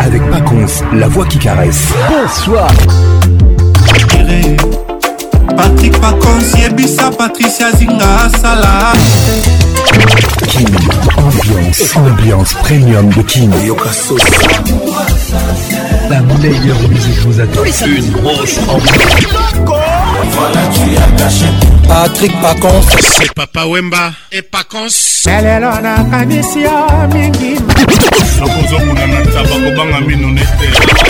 avec Pacons, la voix qui caresse. Bonsoir. Patrick Pacons, Yebisa, Patricia Zinga, Salah. King, ambiance, ambiance premium de King. La meilleure musique vous attend. Une grosse ambiance. Voilà, tu as caché. Patrick Pacons. C'est Papa Wemba et Pacons. lelo nakanisi yo mingi nakozokuna na ntaba kobanga mino nete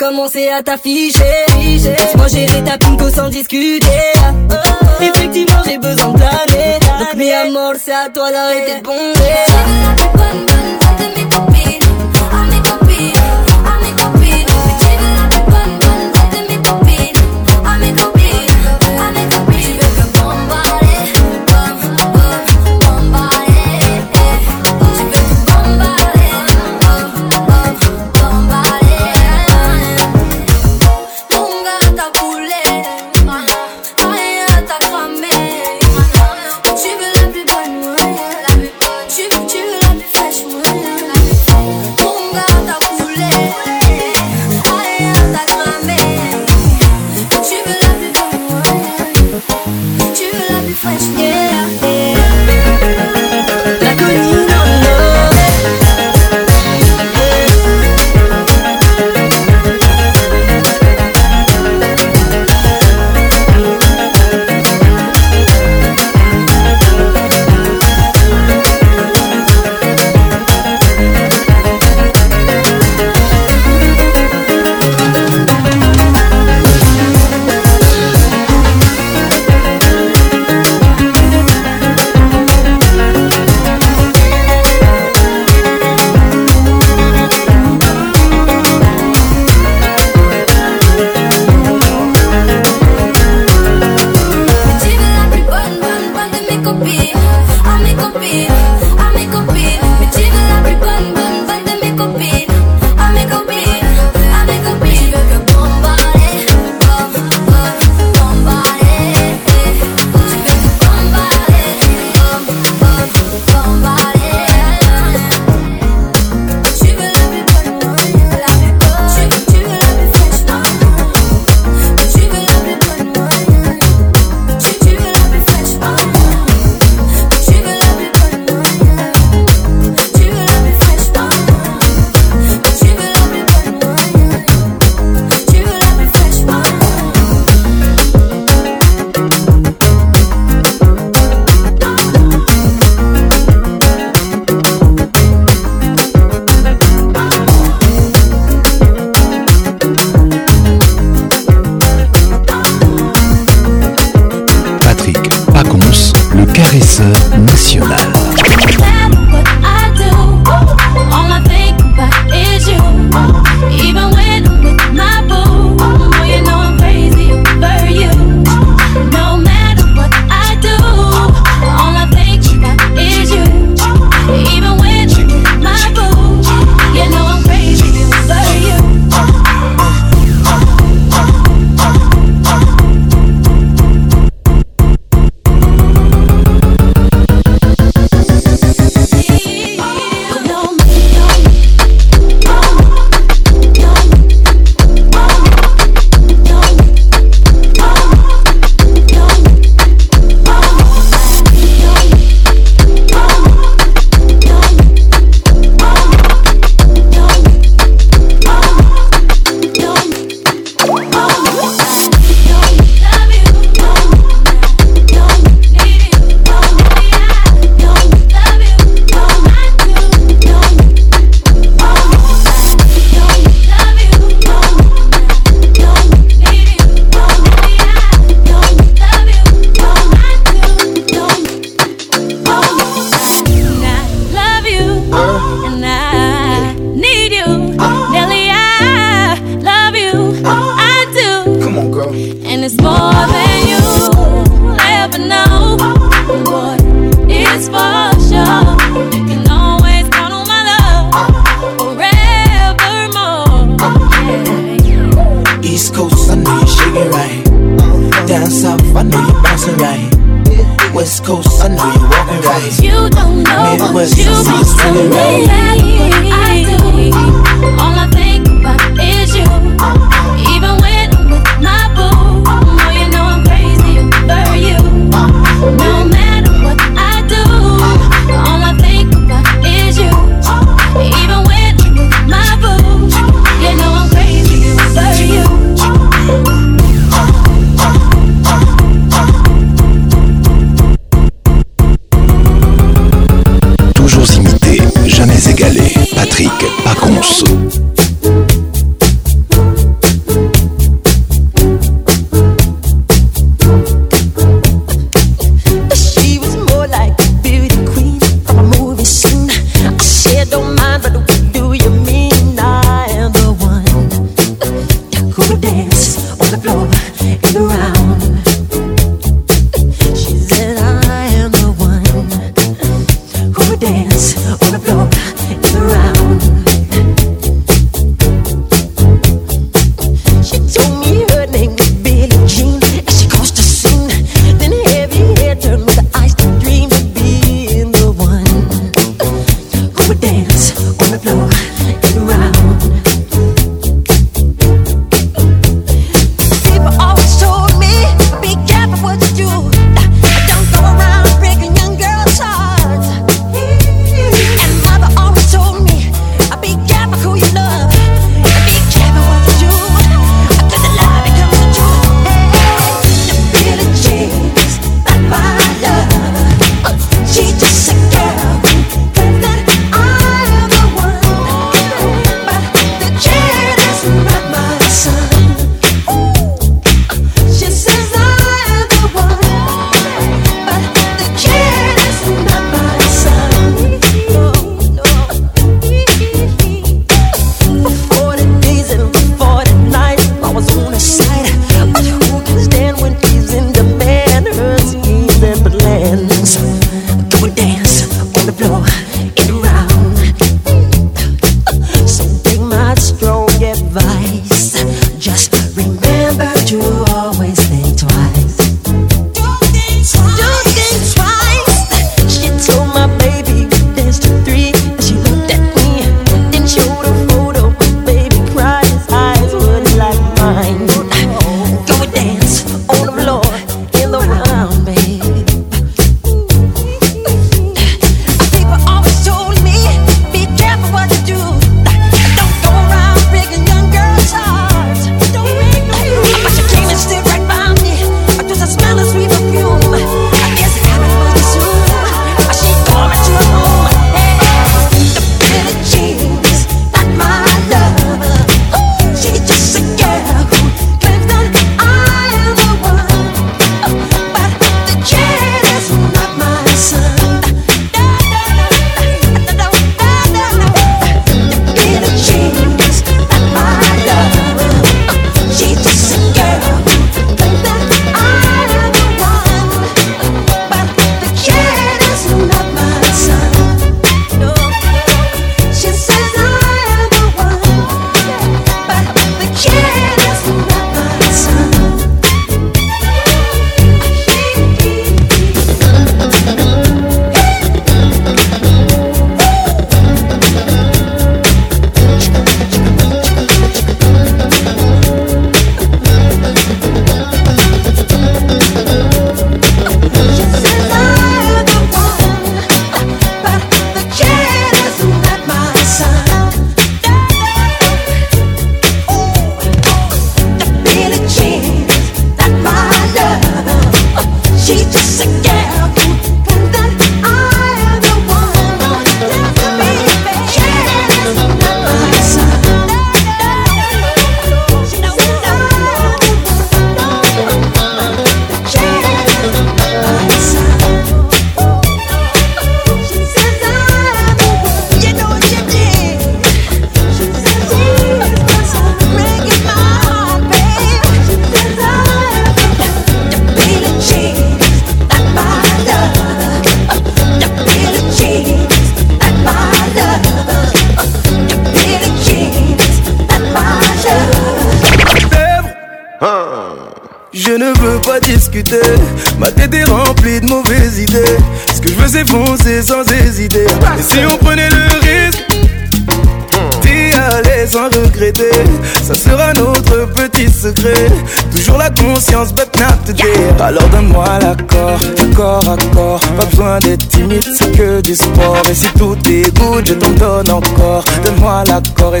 commencer à t'afficher. Laisse-moi gérer ta pinko sans discuter.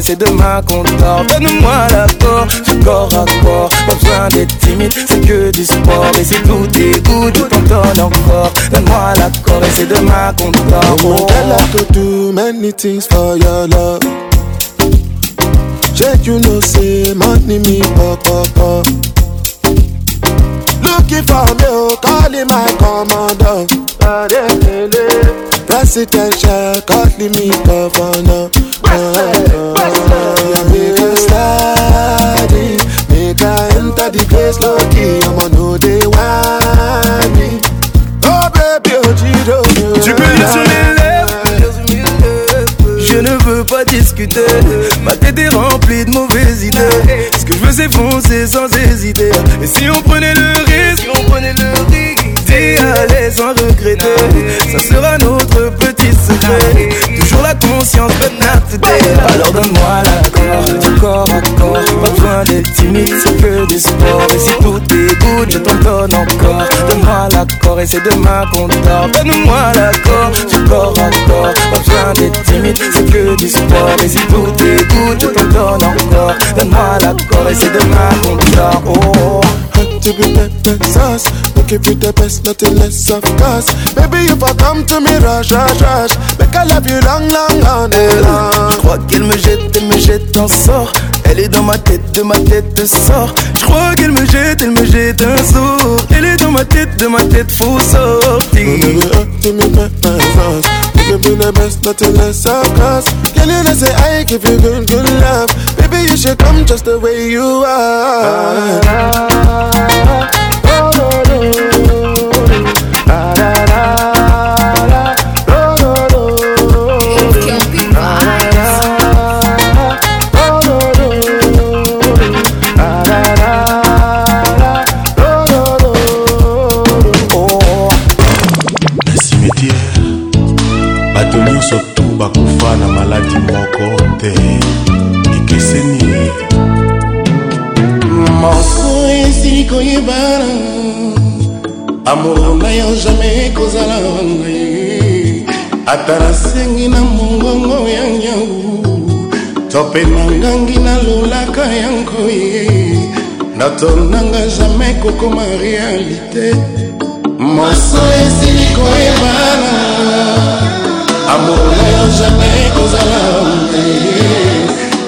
c'est demain qu'on dort. Donne-moi l'accord du corps à corps. Pas besoin d'être timide, c'est que du sport. Et c'est tout dégoût, tout t'entends encore. Donne-moi l'accord et c'est demain qu'on dort. Oh. est I could do many things for your love. Check you know say money me pop pop pop. Looking for me, oh, calling my commander. Presidential, godly me governor. Uh, uh, make a study, make a enter the place low key. I'm on no day want me. Oh baby, oh Giro, tu me laisses sur les lèvres. Je ne veux pas discuter. Ma tête est remplie de mauvaises idées. Ce que je veux, c'est foncer sans hésiter. Et si on prenait le risque, on prenait le risque. Et allez en regretter, ça sera notre petit secret. Toujours la conscience, peut not Alors donne-moi l'accord du corps à corps. Pas besoin d'être timide, c'est que du sport. Et si tout dégoûte, je t'en donne encore. Donne-moi l'accord et c'est demain qu'on dort. Donne-moi l'accord du corps à corps. Pas besoin d'être timide, c'est que du sport. Et si tout dégoûte, je t'en donne encore. Donne-moi l'accord et c'est demain qu'on dort. Oh, oh. oh give you the best, nothing less of course. Baby, if I come to me, rush, rush, rush. Make I love you long, long, long and eh, long. crois qu'elle me jette, elle me jette, en sort. Elle est dans ma tête, de ma tête, de sort. crois qu'elle me jette, elle me jette un sort. Elle est dans ma tête, de ma tête, fou sortir. give hein, me my sauce. Give me the best, nothing less of course. Can you not say I give you good, good love? Baby, you should come just the way you are. bato nyonso tu bakufa na maladi moko te ekeseni moso esili koyebana amour na yo jamai ekozala ngai ata nasengi na mongongo ya nyau to mpe nangangi nalulaka yango ye natonanga jamai kokoma realité moso esili koyebana molelo jamai kozala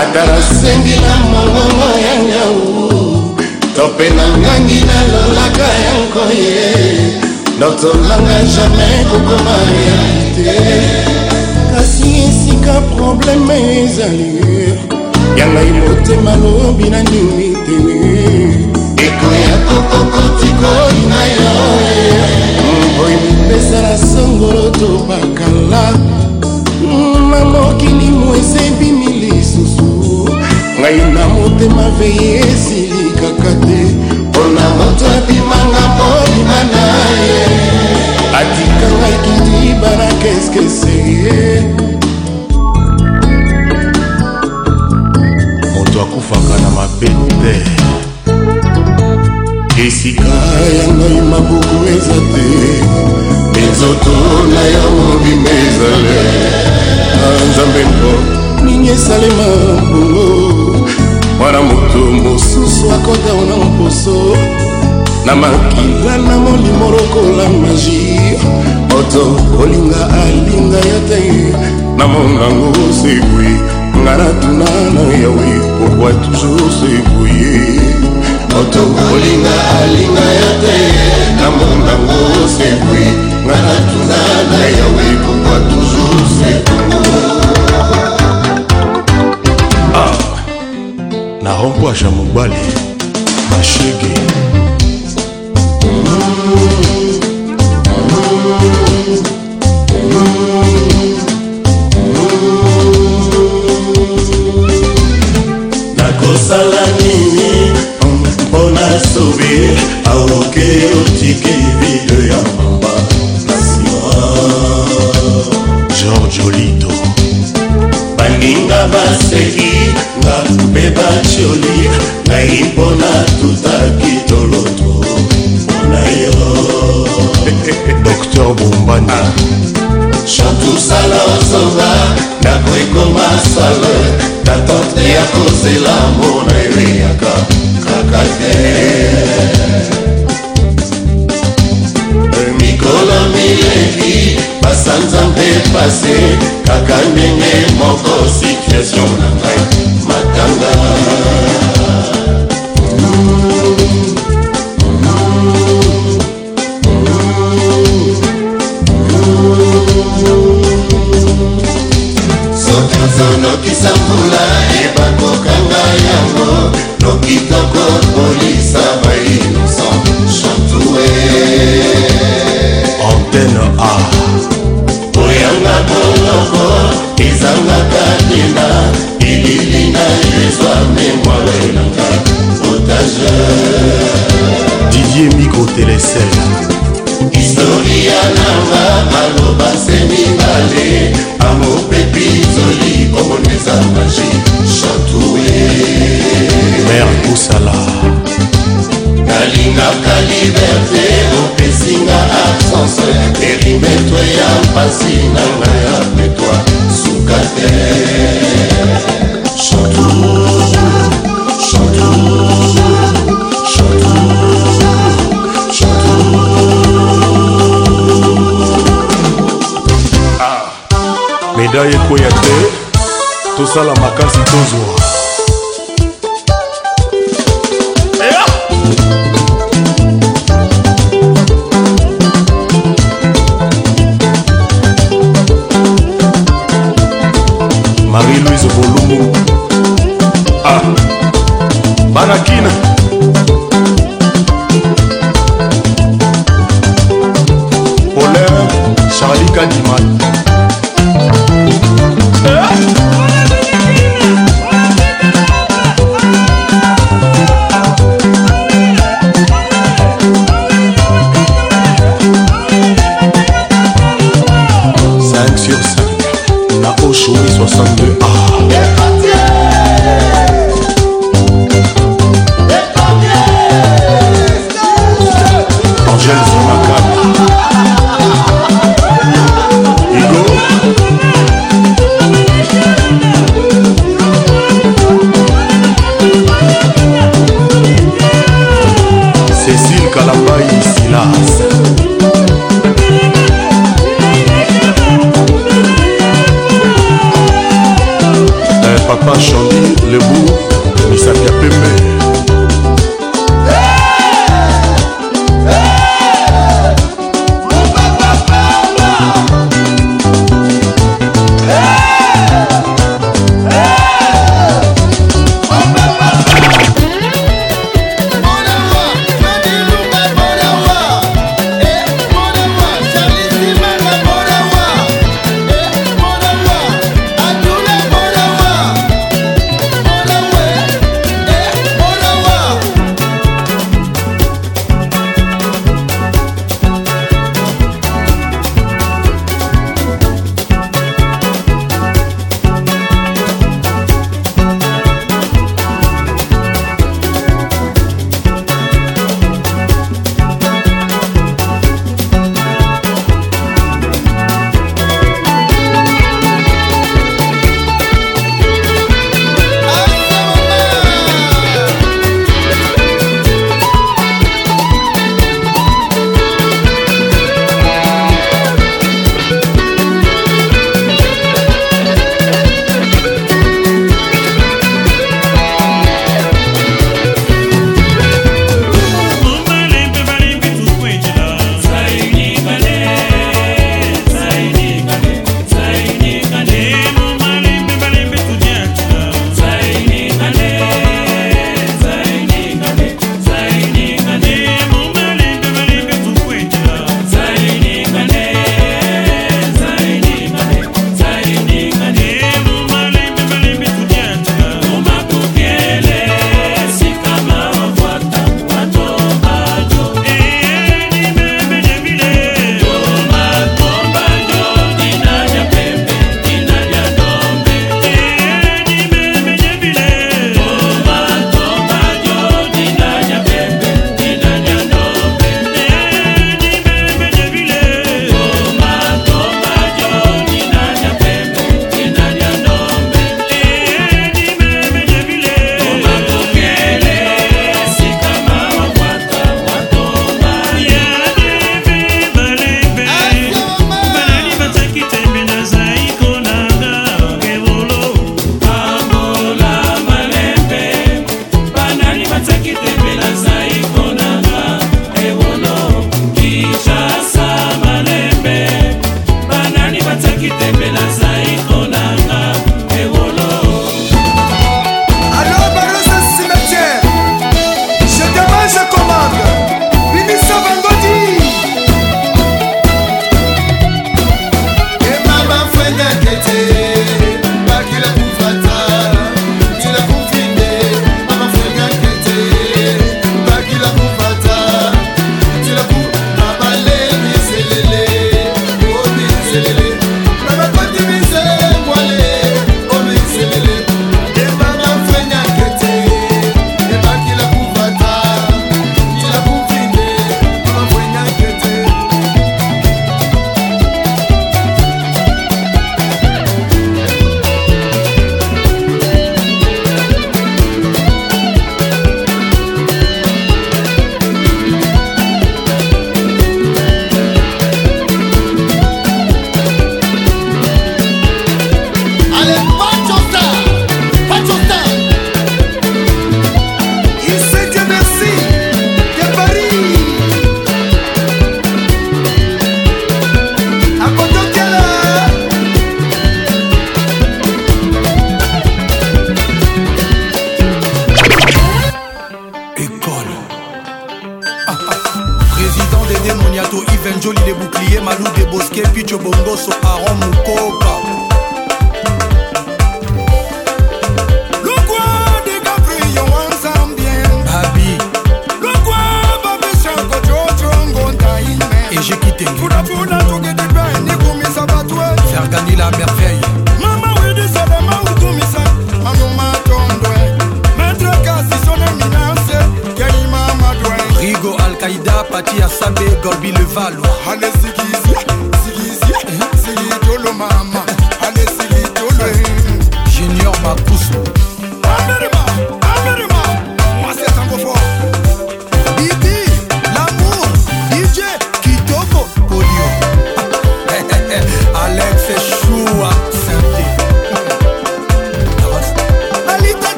ata nasengi na mongongo ya nyau to mpe na ngangi nalolaka yango ye notolanga jamai kokoma ya te kasi esika probleme ezali yangai motema lobi na nini te ekoya kokokotikoina yo pesala songolo to bakala na mokili moesebimi lisusu ngai na motema veye esili kaka te mpona moto abimanga molima na ye atika ngai kidibana keskeseye moto akufaka na mabe te esika ya ngai mabuku eza te minzoto na yo mobimba ezale ah, nzambe mpo nini esalema bongo mwana moto mosusu akotaona mposo na makila na molimo lokola magi moto kolinga alinga yo te na monango sebwi nga natunano yawe pourkui toujours seboye moto olinga alinga yo te na mondango sebwi nga natunana yawe pourkui toujours sekongo na rompo aja mobali mashege mm -hmm. Mm -hmm. osala nini mpona sobe aoke otiki video ya mamba na nsima george olito baninga baseki nga mpe batioli ngai mpona tutaki toloto mpona yo dr bombani ah. chantusala ozonga ndako ekoma sale datorte ya kozela mbona eliaka kaka te mikolo mileki basanza mpe pase kaka ndenge moko situation na ngai matanga nazonokisa mbula ebakokanga yango nokitoko polisa bainosa chantue antene a oyanga boloko ezangaka nina elili na ezwa memoire nanga otage didier mikotelesel historia nanga maloba se mibale amo mpe pitoli omoneza magi chatue mer kusala nalingaka liberte opesinga absence perimetre ya mpasi nanga ya petwa suka te chatou médaille ekoya te tosala makasi tozwa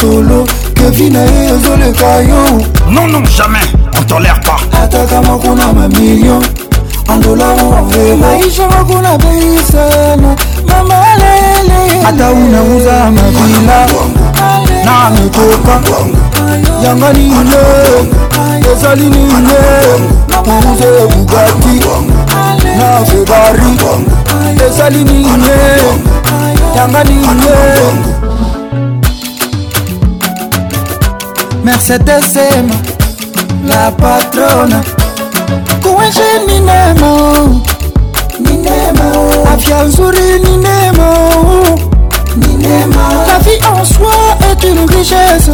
solo kevi na ye ezoleka yo non non jamais on tolère pas ataka moko na bamillion andolaro envemaishaka kuna beisana mamalele ata unauza mabila na mekoka yango nine ezali nine uze bugati na febari ezali nine yanga nine Mercedes la patrona. je ni Nemo, ni Nemo. Afya nzuri ni Nemo, ni Nemo. La vie en soi est une richesse.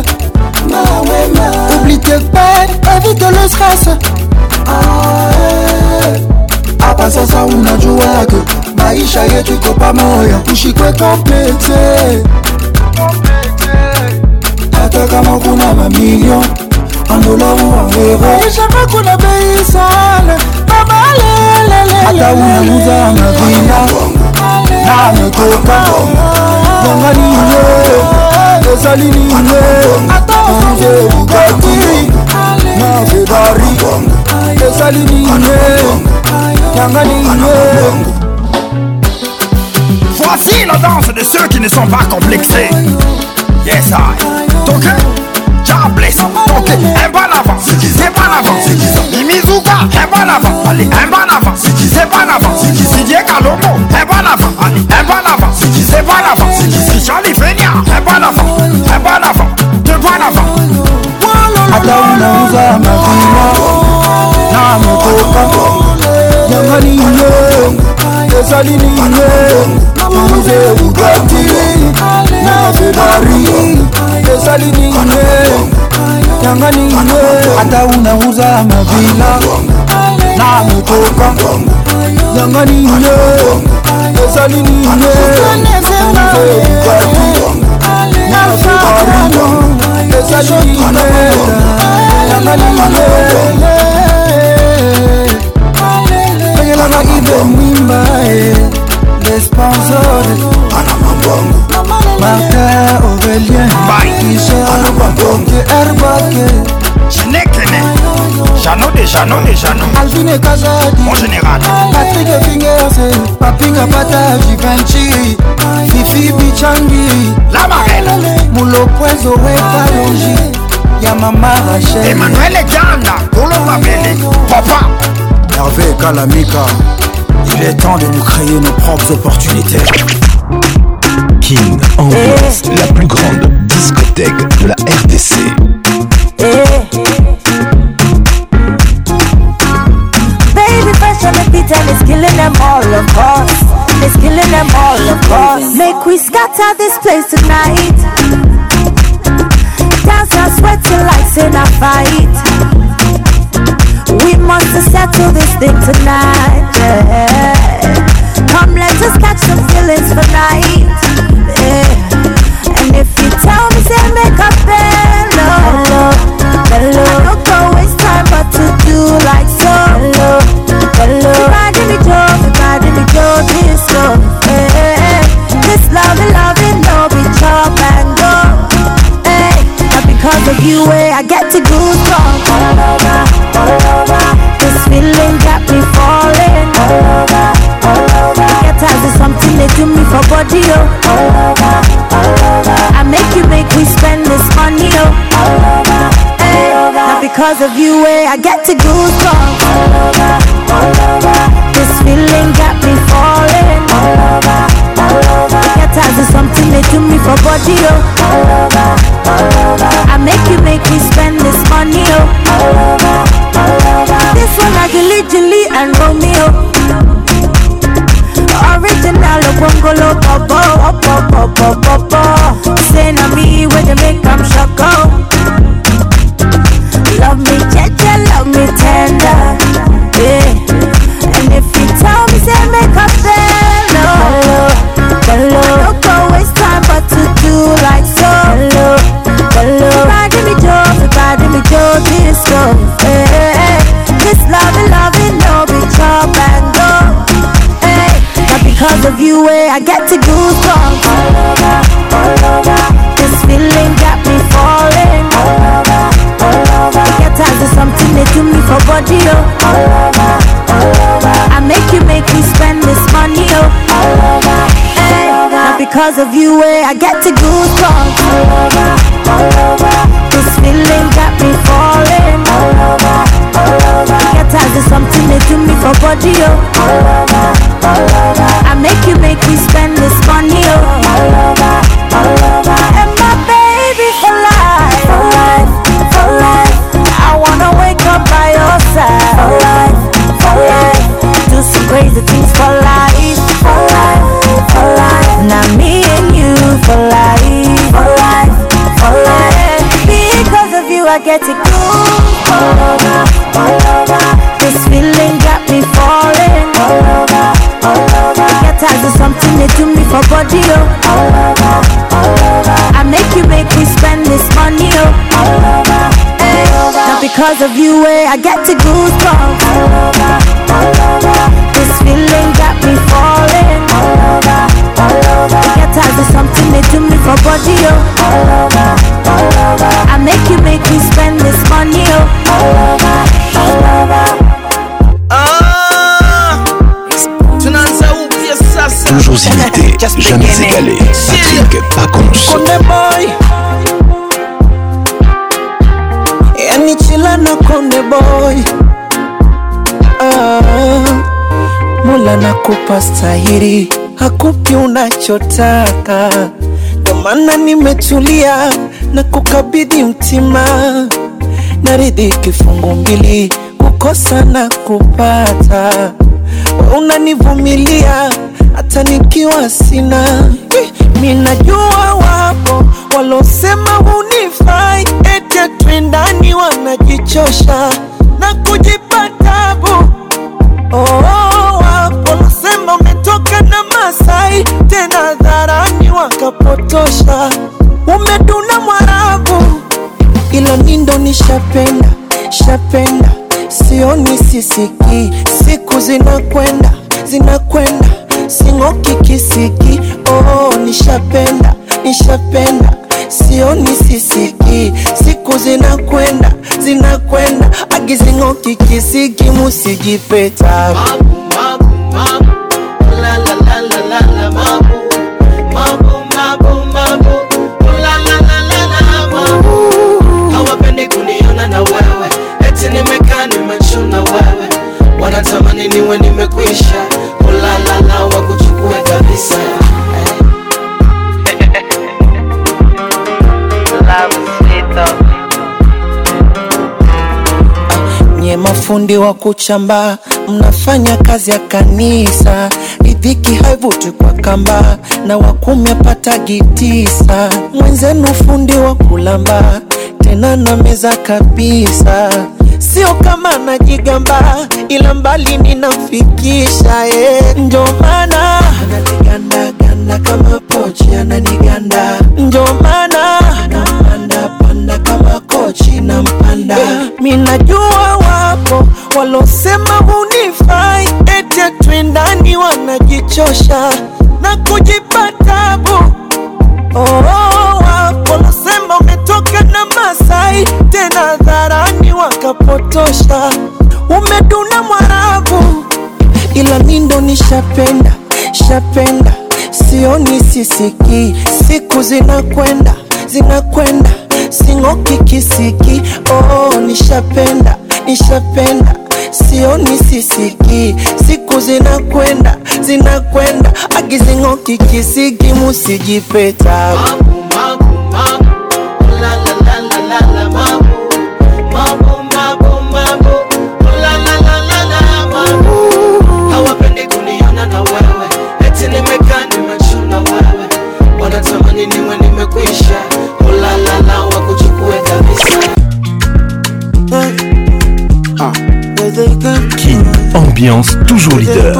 Mawema. Oublie tes peines, évite le stress. Hapa sasa unajua maisha yetu iko pamoja, ushikwe komplekse hata kama kuna mamilioni andolau aweweshaka eh, kuna bei sana amalelelehata unauza anavina nametoka janganiwe esaliniwe nje bugati na fedari esaliniwe janganiwe Voici la danse de ceux qui ne sont pas complexés. Yes, I. toke jobless toke embanava sebanava imizuka embanava embanava sebanava sidiekalomo embanava embanava sebanava sichalifenia embanava embanava tebanava hata unauza matunda na mokoka jamani yo ezali nini muze ukoti nazebari ezali nini yanga nini ata unauza mavila na motoka yanga nini ezali nini muze ukoti nazebari ezali nini yanga nini arrive mwimba e, les sponsors ana mabongo martin aurélien kisana mabongo herbake chinekene jano de jano de jano alvine kazadi mon général patrik fingers papinga pata givenchy fifi bichangi la marelle mulopwezo wekalongi ya mama rachel emmanuel janda kolo mabele papa Hervé et Kalamika. Il est temps de nous créer nos propres opportunités. King Ambiance, eh. la plus grande discothèque de la RDC. Eh. Baby, pressure, beat and it's killing them all, of us It's killing them all, of us Make we scatter this place tonight. Dance and till like in a fight. We must settle this thing tonight. Yeah. Come, let us catch some feelings for night. Yeah. And if you tell me, say make up, babe. of you where I get to go strong. all over, all over. This feeling got me falling all over, all over. something they do me for body oh all over, all over. I make you make me spend this money oh all over, hey. all over. Not because of you where eh, I get to go strong. all over, all over. This feeling got me falling all over, all over matters is something they do me for body, yo. Oh. I make you make me spend this money, yo. Oh. This one like Gilly Gilly and Romeo. Original Bongolo Bobo, Bobo, Bobo, Bobo. Say na me where they make them shock, Love me, cha love me tender. because of you where eh, I get to do all over, all over. This feeling got me falling all over, all over. get tired of something they do me for body oh all over, all over. I make you make me spend this money oh all over, all over. Not because of you where eh, I get to do all over, all over. This feeling got me falling all over, all over. get tired of something they do me for body oh all over. I make you make me spend this money, oh. And my baby for life, for life, for life. I wanna wake up by your side, for life, for life. Do some crazy things for life, for life, Now me and you for life, for life, for life. Because of you, I get it go, all over, all over. This feeling got me falling, all over all over. Get tags is something they do me for body, oh. I make you make me spend this money, oh. Not because of you, eh, I get to goosebumps. This feeling got me falling. All over, Get tags is something they do me for body, oh. I make you make me spend this money, oh. All over, all over. Toujours imité, jamais égalé. Patrick Pacons. Ah, na konde boy mola nakupa stahiri hakupi unachotaka kwa maana nimetulia na kukabidhi mtima naridhi kifungu mbili kukosa na kupata unanivumilia hata nikiwa sina. Mi najua wapo walosema hunifai, eti twendani, wanajichosha na kujipa tabu. Oh, wapo nasema umetoka na Masai, tena dharani wakapotosha, umeduna Mwarabu, ila nindo nishapenda shapenda, sioni sisiki, siku zinakwenda zinakwenda sing'oki kisiki. Oh, nishapenda nishapenda, sioni sisiki, siku zinakwenda zinakwenda, agizing'oki kisiki, musijipeta mabu, wanatamani niwe nimekwisha kabisa nye mafundi wa kuchamba mnafanya kazi ya kanisa idhiki haivuti kwa kamba na wakumi gitisa mwenzenu fundi wa kulamba tena na meza kabisa sio kama najigamba, ila mbali ninamfikisha eh, ndio maana ananiganda ganda kama pochi, ananiganda ndio maana anampanda panda kama kochi na mpanda eh, minajua wapo walosema hunifai eti atwendani, wanajichosha na kujipa tabu oh, oh, oh wapo losema umetoka na Masai tena dhara nikapotosha, umeduna Mwarabu, ila mi ndo nishapenda shapenda, sioni sisiki, siku zinakwenda zinakwenda, sing'oki kisiki, oh, nishapenda nishapenda sioni sisiki, siku zinakwenda zinakwenda, agizing'oki kisiki, musijipeta mimi nimekwisha ah. ambiance toujours leader.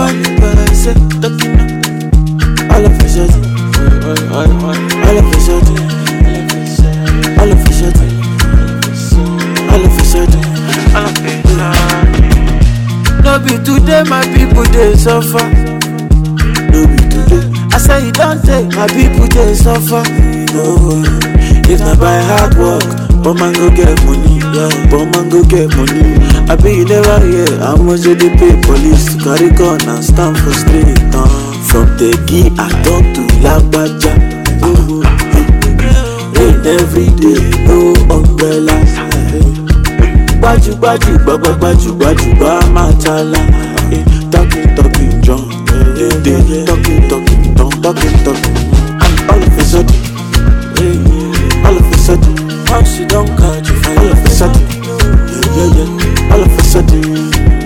today my people say don't take my people they suffer. No, it's not by hard work, but man go get money. Yeah, but man go get money. I be you never hear how much they pay police. Carry gun and stand for street. Uh. From the key I talk to Lagbaja. Uh, rain every day, no umbrella. Gbaju gbaju gbagba gbaju gbaju gba matala. Talking talking John, talking talking. talking talk. And all of a sudden, yeah. all of a sudden, once you don't catch you, all of a sudden, yeah, yeah, yeah, all of a sudden,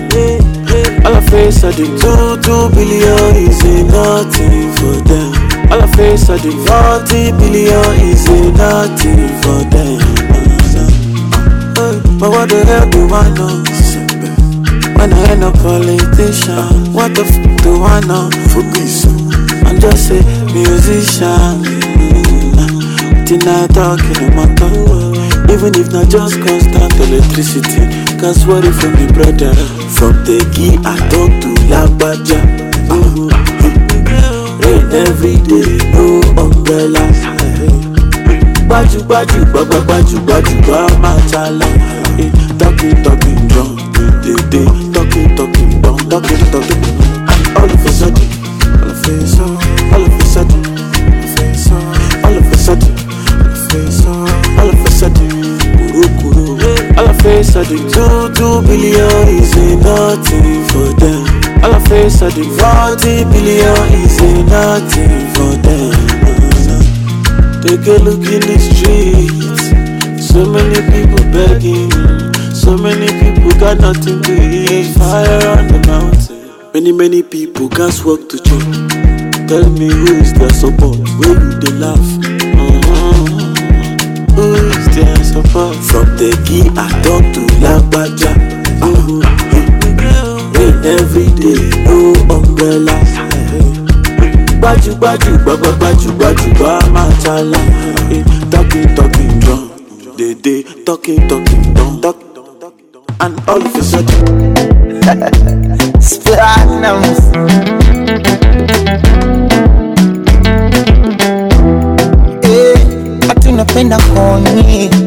yeah, yeah, all of a sudden, two two billion is nothing for them. All of a sudden, forty billion is nothing for them. But what the hell do I know? When I ain't a politician, what the f do I know? Focus. I'm just a musician. Till I talk in a matter. Even if not just constant electricity, can swear it from the brother. From the key I talk to Labaja. Rain uh-huh. every day, no umbrella. Baju baju, baba baju baju, bama chala. Talking talking drunk, day day, talking talking down, talking talking. face I do two, two billion is nothing for them. All I face I do forty billion is nothing for them. Take a look in the streets, so many people begging, so many people got nothing to eat. Fire on the mountain, many many people can't walk to church. Tell me who is their support? Where do they laugh? tẹ̀ kí àtọ́tù lágbájá. every day, no umbrella. Gbajúgbajú gbajúgbajú gbà máa ta la. Talking talking drum, dédé talking talking drum. And all of a sudden. Splatnums. Hey, hati unapenda kuonyesha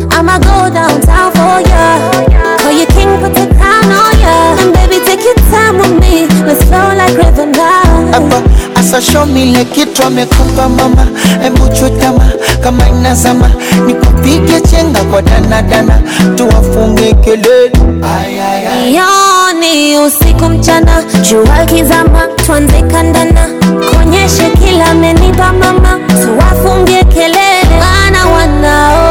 I'ma go downtown for ya. Call you king, put the crown on ya. And baby, take your time with me. Let's flow like river now. asa show me ile kitu amekupa mama, hebu chutama kama inazama, nikupige chenga kwa danadana, tuwafunge kelele. Yoni usiku mchana, jua kizama, tuanze kandana, konyeshe kila amenipa mama, tuwafunge kelele, wana wanao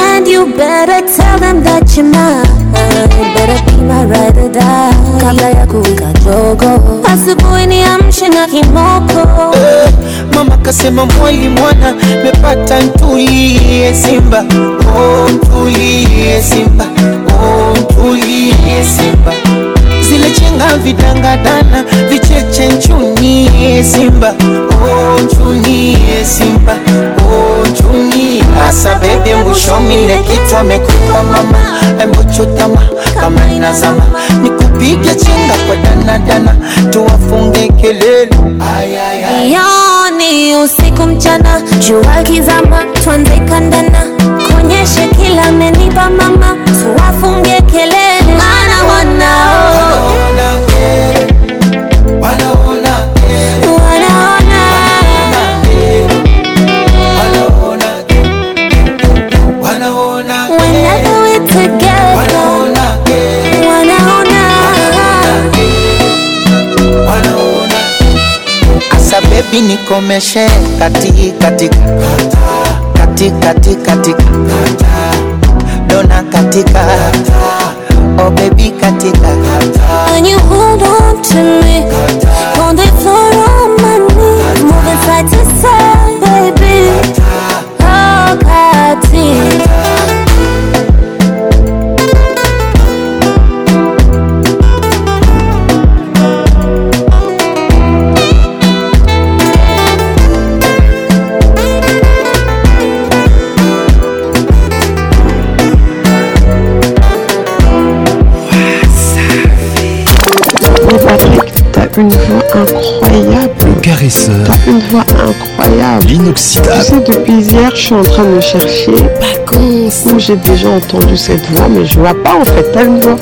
You better tell them that you're mine Better be my ride or die Kabla ya kuwika jogo Asubuhi ni amshe na kimoko eh, Mama kasema mwali mwana Mepata ntulie simba Oh ntulie simba Oh ntulie simba Zile chenga vidangadana Vicheche nchunie simba Oh nchunie simba chuni hasa bebe mbushomile kitu amekupa mama, embochutama kama inazama, nikupige chenga kwa danadana, tuwafunge kelele yoni usiku mchana, jua kizama, tuanze kandana, konyeshe kila amenipa mama, tuwafunge kelele, mana wanao nikomeshe katikatika katikatikatika dona katika oh baby katika When you hold on to me On the floor on my knee Moving side to side baby Oh katika une voix incroyable. Le caresseur. Une voix incroyable. L'inoxydable. depuis hier, je suis en train de me chercher. Pacons. j'ai déjà entendu cette voix, mais je vois pas en fait. T'as une voix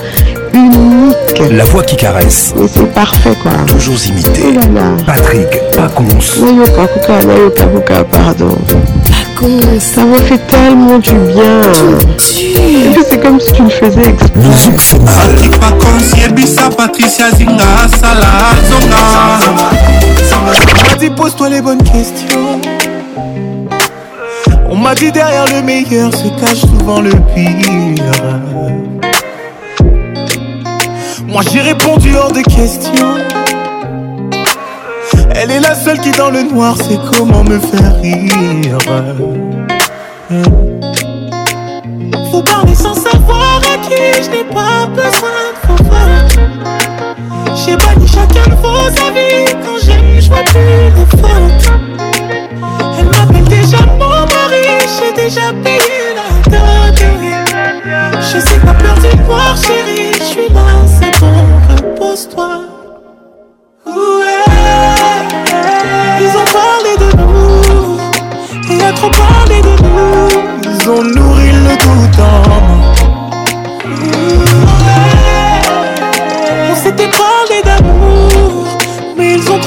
unique. La voix qui caresse. Mais c'est parfait quoi. Toujours imité. Oh Patrick pas Nayoka pardon ça m'a fait tellement du bien. c'est comme si tu me faisais exprès. Ça m'a Patricia pose-toi les bonnes questions. On m'a dit derrière le meilleur se cache souvent le pire. Moi j'ai répondu hors de questions la seule qui dans le noir c'est comment me faire rire. Faut parler sans savoir à qui je n'ai pas besoin de faveur. J'ai banni chacun de vos avis. Quand j'aime, je vois plus Elle m'appelle déjà mon mari, j'ai déjà payé.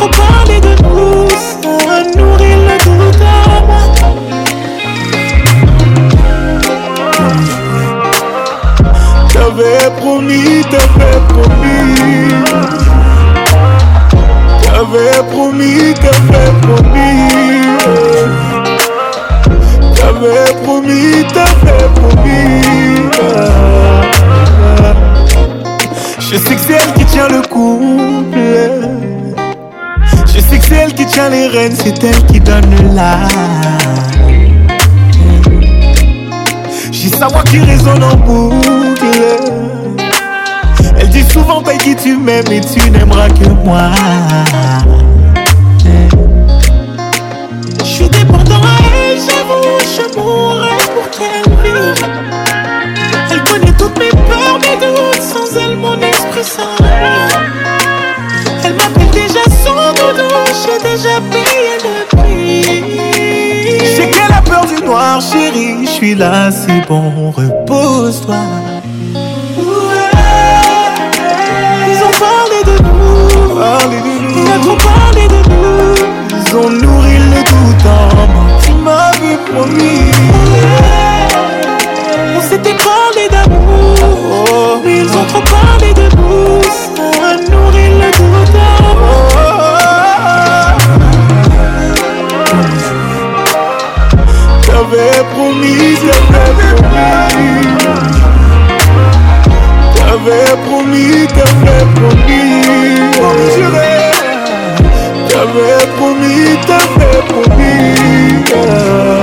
trop parler de nous, ça nourrit le doute T'avais promis, t'avais promis quand les reines, c'est elle qui donne l'âme. J'ai sa voix qui résonne en boucle. Elle dit souvent, Peggy, tu m'aimes et tu n'aimeras que moi. déjà payé le prix. J'ai qu'elle la peur du noir, chérie. Je suis là, c'est bon, repose-toi. Ils ont parlé de nous. Ils ont trop parlé de nous. Ils ont nourri le doute en moi. Tu m'avais promis. On s'était parlé d'amour. Mais oh. ils ont trop parlé de nous. m'avais promis, t'avais promis. T'avais promis, t'avais promis. T'avais promis, t'avais promis.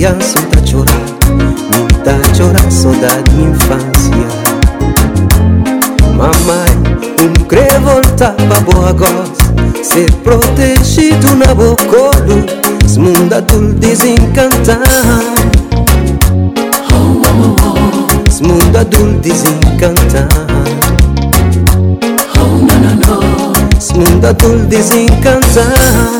criança tá chorando muita chora saudade de infância mamãe um crê voltar pra boa gosta ser protegido na bocolo se mundo tudo desencantar se mundo adulto desencantar se mundo adulto desencantar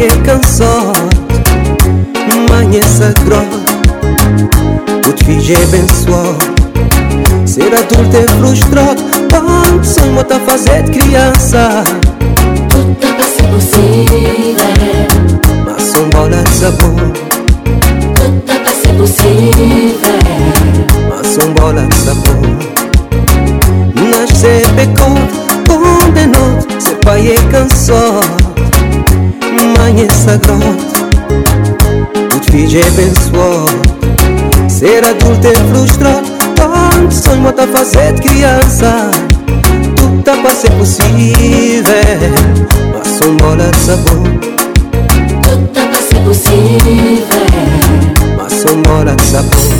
Mãe é canção, mãe é sacro O te fiz é abençoar Será tu te frustrado Quando sonho está a fazer de criança Tudo está a ser possível Mas um bola de sabor Tudo está a ser possível Mas um bola de sabor Nasce pecado, condenado Se pai é canção montanha sagrada O que fiz é abençoar Ser adulto é frustrar Tanto sonho a fazer de criança Tudo tá para ser possível Mas um bola de sabor Tudo tá para ser possível Mas um bola de sabor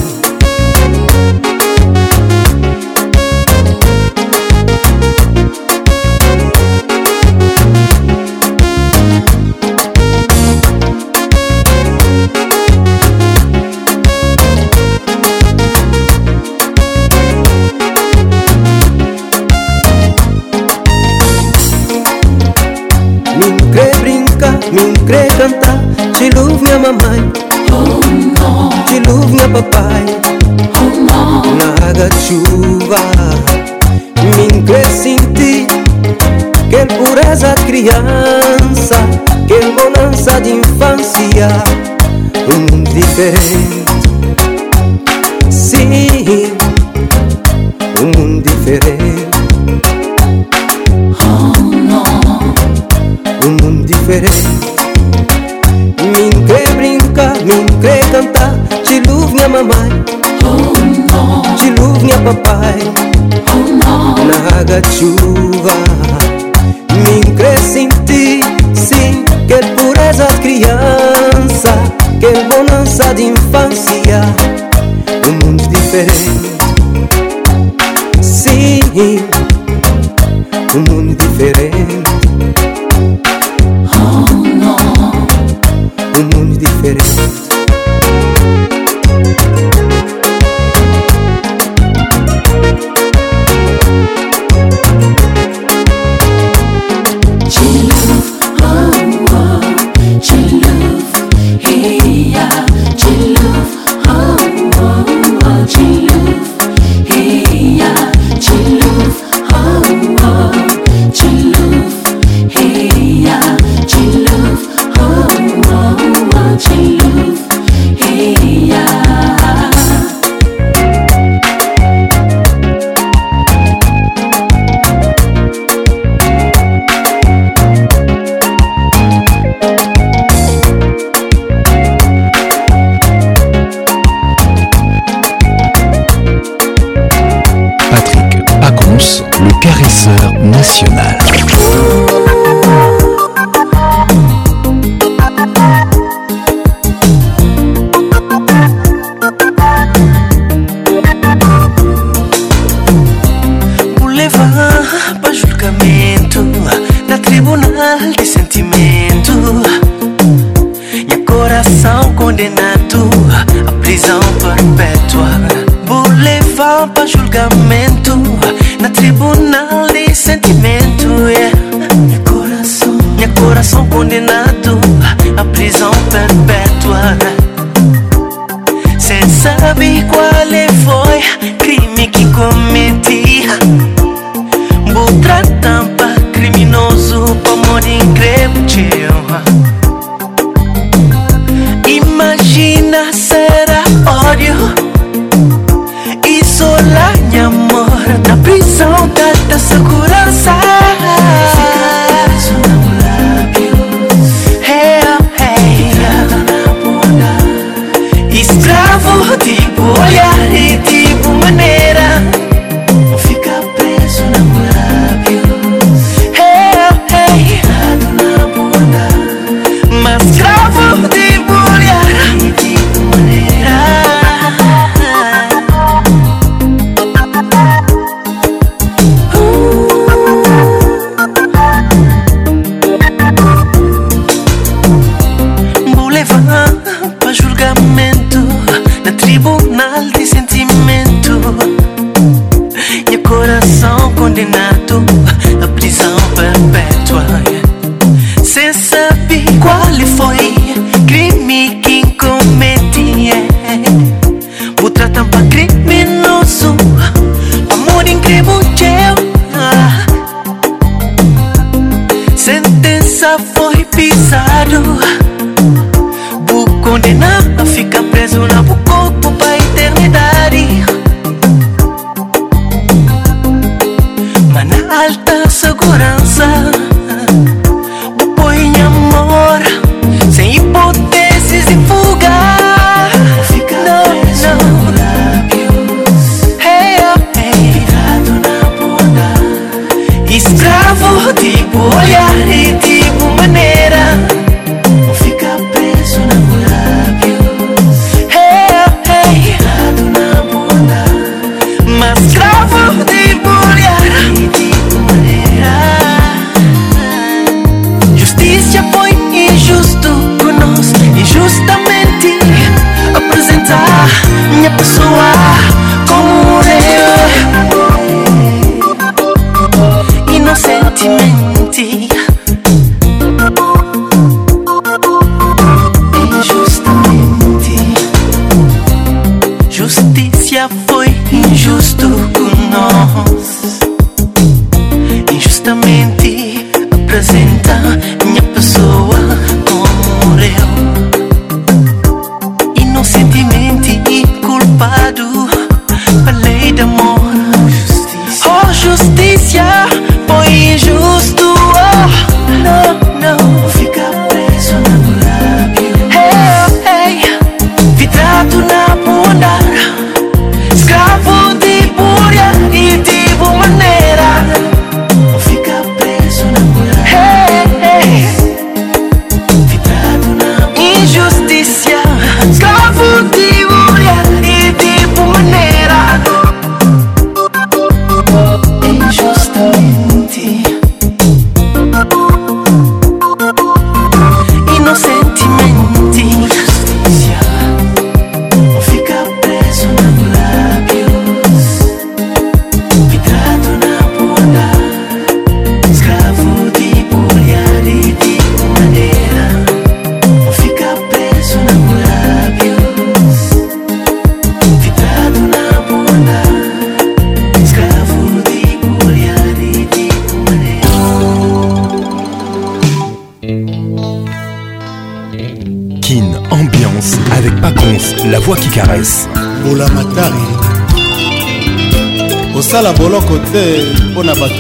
Mingre canta, te louve minha mamãe Te louve minha papai Naga chuva Mingre senti Que pureza criança Que bonança de infância Um mundo diferente Sim Um mundo diferente Oh no Um mundo diferente that you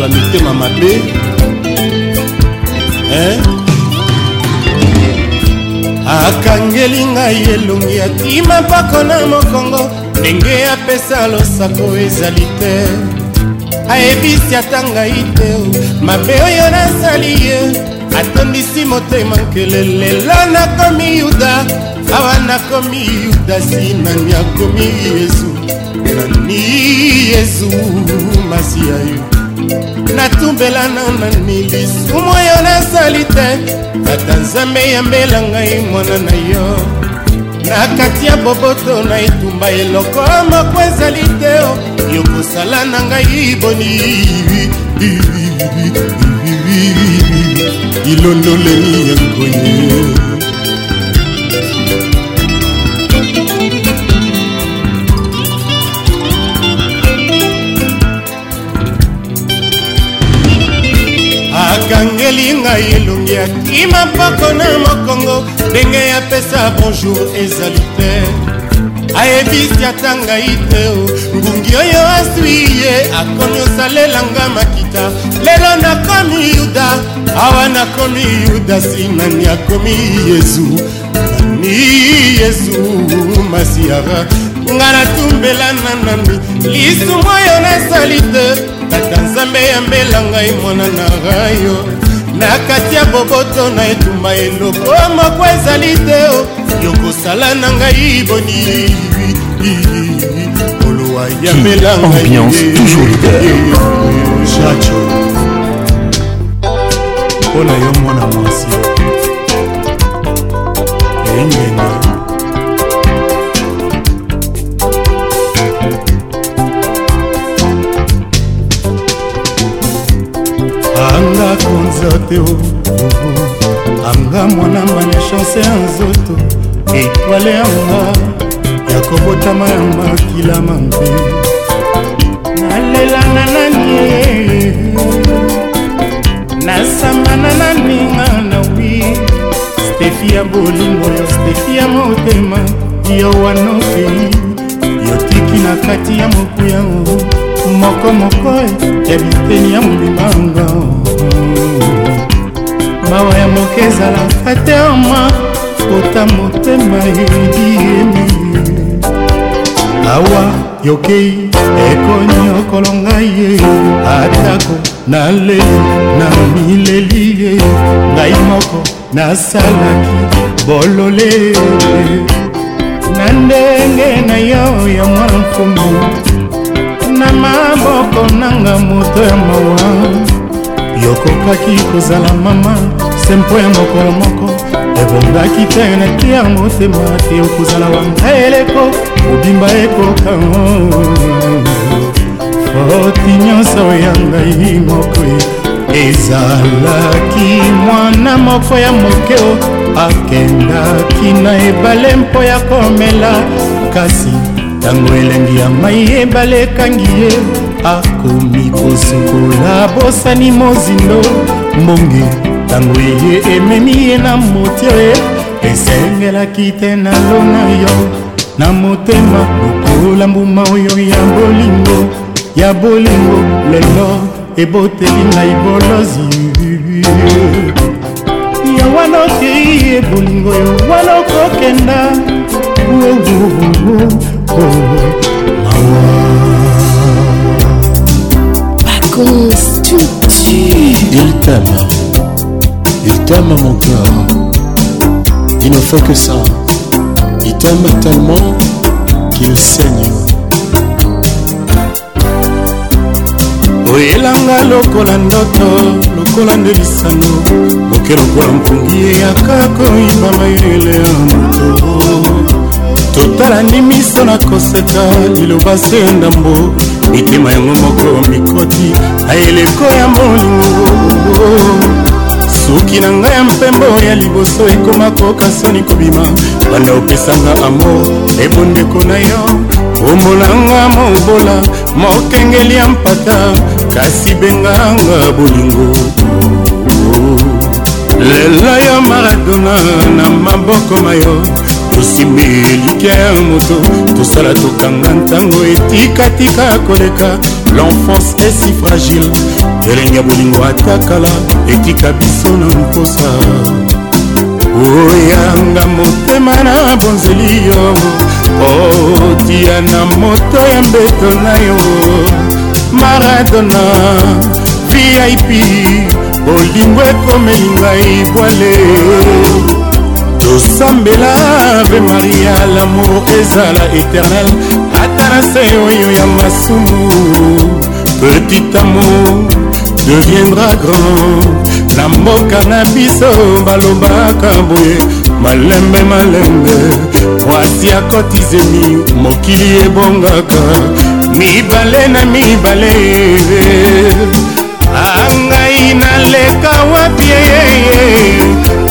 bato ya mitema mabe akangeli ngai elongi atima mpako na mokongo ndenge apesa losako ezali te ayebisi ata ngai te mabe oyo nasali ye atondisi motema nkele lelo nakomi yuda awa nakomi yuda si nani akomi yezu nani yezu masiya yo natumbelana na nilisumu oyo nasali te ata nzambe yambela ngai mwana na yo na kati ya boboto na etumba eloko moko ezali te yokosala na ngai boni ilondoleli yangoye kaka elongi akima mpoko na mokongo ndenge apesa bonjour ezali te ayebisi ata ngai te o ngungi oyo aswi ye akomi osalelanga makita lelo nakomi yuda awa nakomi yuda nsinani akomi yezu nani yezu masiara nga natumbela na nani lisumu oyo nasali te tata nzambe yambela ngai mwana na rayo na kati ya boboto na etumba eloko moko ezali te yokosala na ngai boni kolowa yamela ngaijaco mpo na yo mwana mwasi engena te anga mwana mbane chanse ya nzoto etwale yanga ya kobotama ya makila mambe nalelanga nanie nasambana na ninga na wi stefi ya bolingo yo stefi ya motema yo wanokei yotiki na kati ya mokuyango mokomoko ya biteni ya mobimanga mawa ya moke ezalaka te ama ota motema ediemi awa yokei ekonyokolo ngai ye atako naleli na mileli ye ngai moko nasalaki bolole na ndenge na yo ya mwana mfumu na maboko nanga moto ya mawa yokokaki kozala mama se mpo ya mokolo moko ebongaki te na tiar motema te okozala wanga eleko kobimba ekoka foti nyonso ya ngai moko ezalaki mwana moko ya mokeo akendaki na ebale mpo ya komela kasi ntango elengi ya mai ebale ekangi ye akomi kosukola bosani mozindo mbonge ntango eye ememi ye na motio esengelaki te na lona yo na motema lokola mbuma oyo ya bolingo ya bolingo lelo eboteli ngai bolozi ya wana okei ye bolingo yo wana okokenda Il t'aime. Il t'aime mon cœur. Il ne faut que ça. Il t'aime tellement qu'il saigne. oyelanga lokola ndoto lokola nde lisano oke lokola mpungi eyaka koyiba mayele ya moto totalani miso na koseka liloba se ndambo mitema yango moko mikoti na eleko ya molingo suki na ngai ya mpembo ya liboso ekoma koka soni kobima banda opesanga amor ebondeko na yo omonanga mobola mokengeli ya mpata kasi benganga bolingo lelo yo maradona na maboko na yo tosimilike ya moto tosala tokanga ntango etikatika koleka l'enfance esi fragile elenge ya bolingo ata kala etika biso na mposa oyanga motema na bonzeli yo otia na moto ya mbeto na yo maradona vip bolingo ekomelingai bwale tosambela ave maria lamour ezala éternel ata na se oyo ya masumu petit amour deviendra grand na mboka na biso balobaka boye malembe malembe mwasi akotizemi mokili ebongaka mibale na mibale angai naleka wapie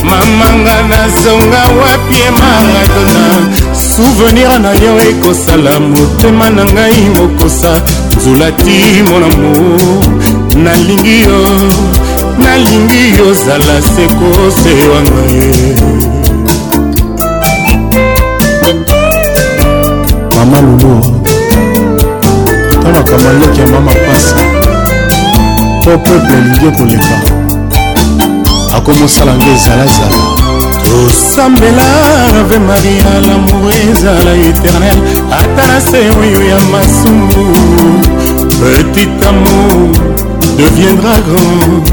mamanga nazonga wapie maradona souvenir na yo ekosala motema na ngai mokosa nzula ti monamo nalingi yo nalingi yo zala sekose wanga ye mama lulu tala kamaleki ya mama pasa so peuple elingi ekoleka akomosala nde ezalazala tosambela ave maria lamour ezala éternel ata na se oyo ya masumu petit amour deviendra grand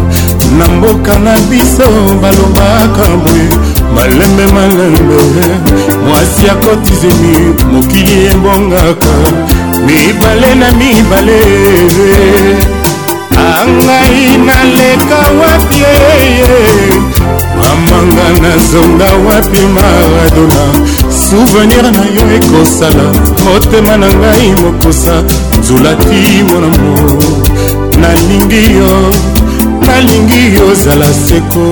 na mboka na biso balobaka boye malembe malembe mwasi akotisemi mokili ebongaka mibale na mibale ngai naleka wapi mamanga nazonga wapi maradona souvenir na yo ekosala motema na ngai mokusa nzulaki monamo nalingi yo nalingi ozala seko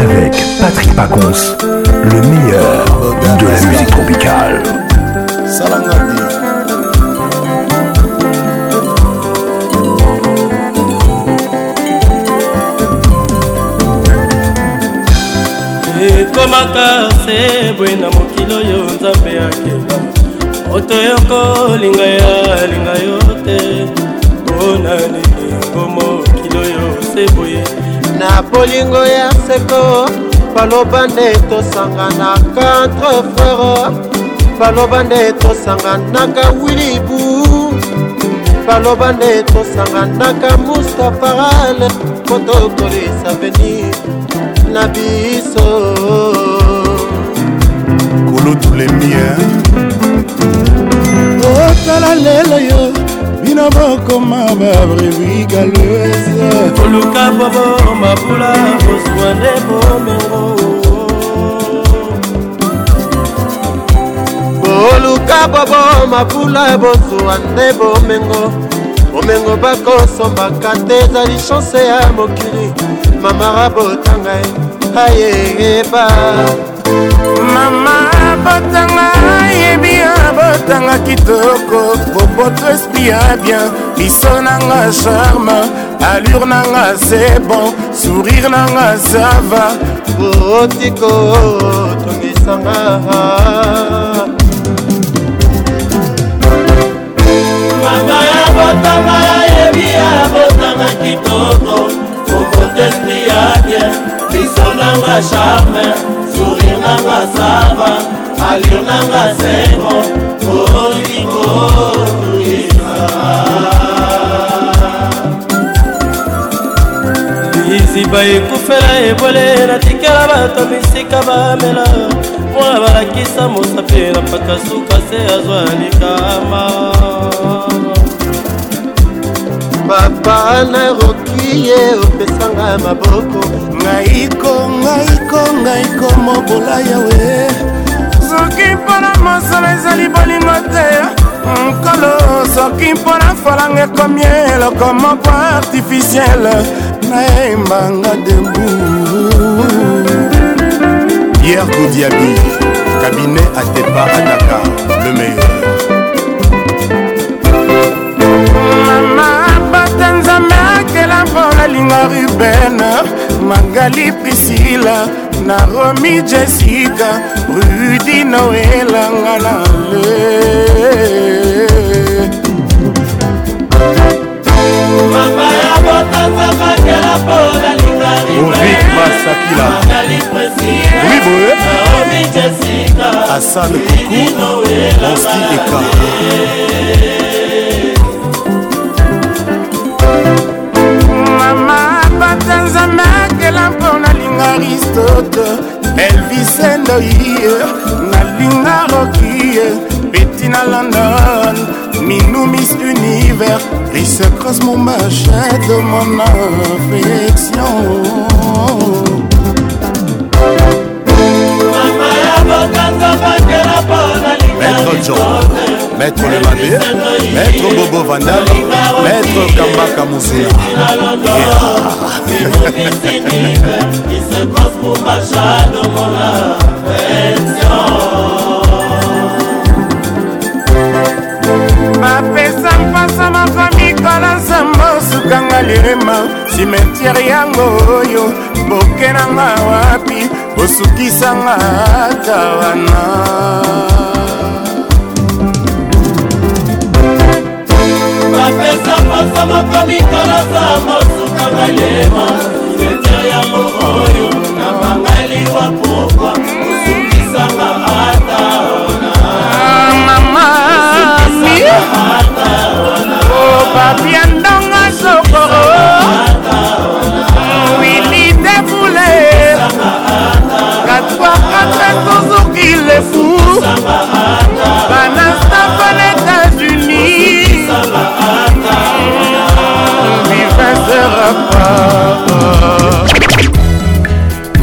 avec patrick pacons le meilleur de la musique tropicale salangani otemaka se boye na mokili oyo nzambe akeba moto oyo kolinga yalinga yo te mpona nini yango mokili oyo se boye na bolingo ya seko baloba nde tosanganaka entre frere baloba nde tosanganaka wilibu baloba nde tosanganaka mustapha ale po tokolisa venir na biso kolotulemier otala lelo yo bino bokoma babrevi galeuse koluka bobo mabula kozwa nde bomengo koluka bobo mabula bozwa nde bomengo bomengo bakosombaka te ezali chanse ya mokili mamara botanga ye ayeyeba mama botanga yebi abotanga kitoko boboto espia bien biso nanga charme allure nanga c'est bon sourire nanga ça va otiko tongisanga motama yebi ya botama kitoko kokotesti yake biso nanga charme sourire nanga sava alire nanga sengo olingo liziba ekufela ebole natikela bato bisika bamela mwana balakisa mosapi na paka suka se azwa likama papa nakoki ye opesanga maboko ngaiko ngaiko ngaiko mobola yawe soki mpona mosolo ezali bolingo te nkolo soki mpona falanga ekomi eloko moko artificiele nayembanga debu pierre godiabi cabinet atepa adaka le meilleur ntango alinga ruben mangali prisila na romi jessica rudi noelanga na le mama ya botanza makela mpo nalinga ribemasakila oui boye asan kuku oski eka bata nzambe akela mpona linga aristote elvisendoie nalinga rokie peti na london minou miss univers rise cros mon machin de mon affection Maître John maître le mabé maître bobo vandal maître kambaka mozela bapesa mpasa mafamikala nsambo sukanga lirema simetiere yango oyo bokenanga wapi osukisanga ata wana bapesa poso moko mikolosa mosuka balema sete yango oyo na bangali wa pokwa osukisaka ata ona mama ata ona opapia ndonga sokoo katwa kata tozoki lefu bana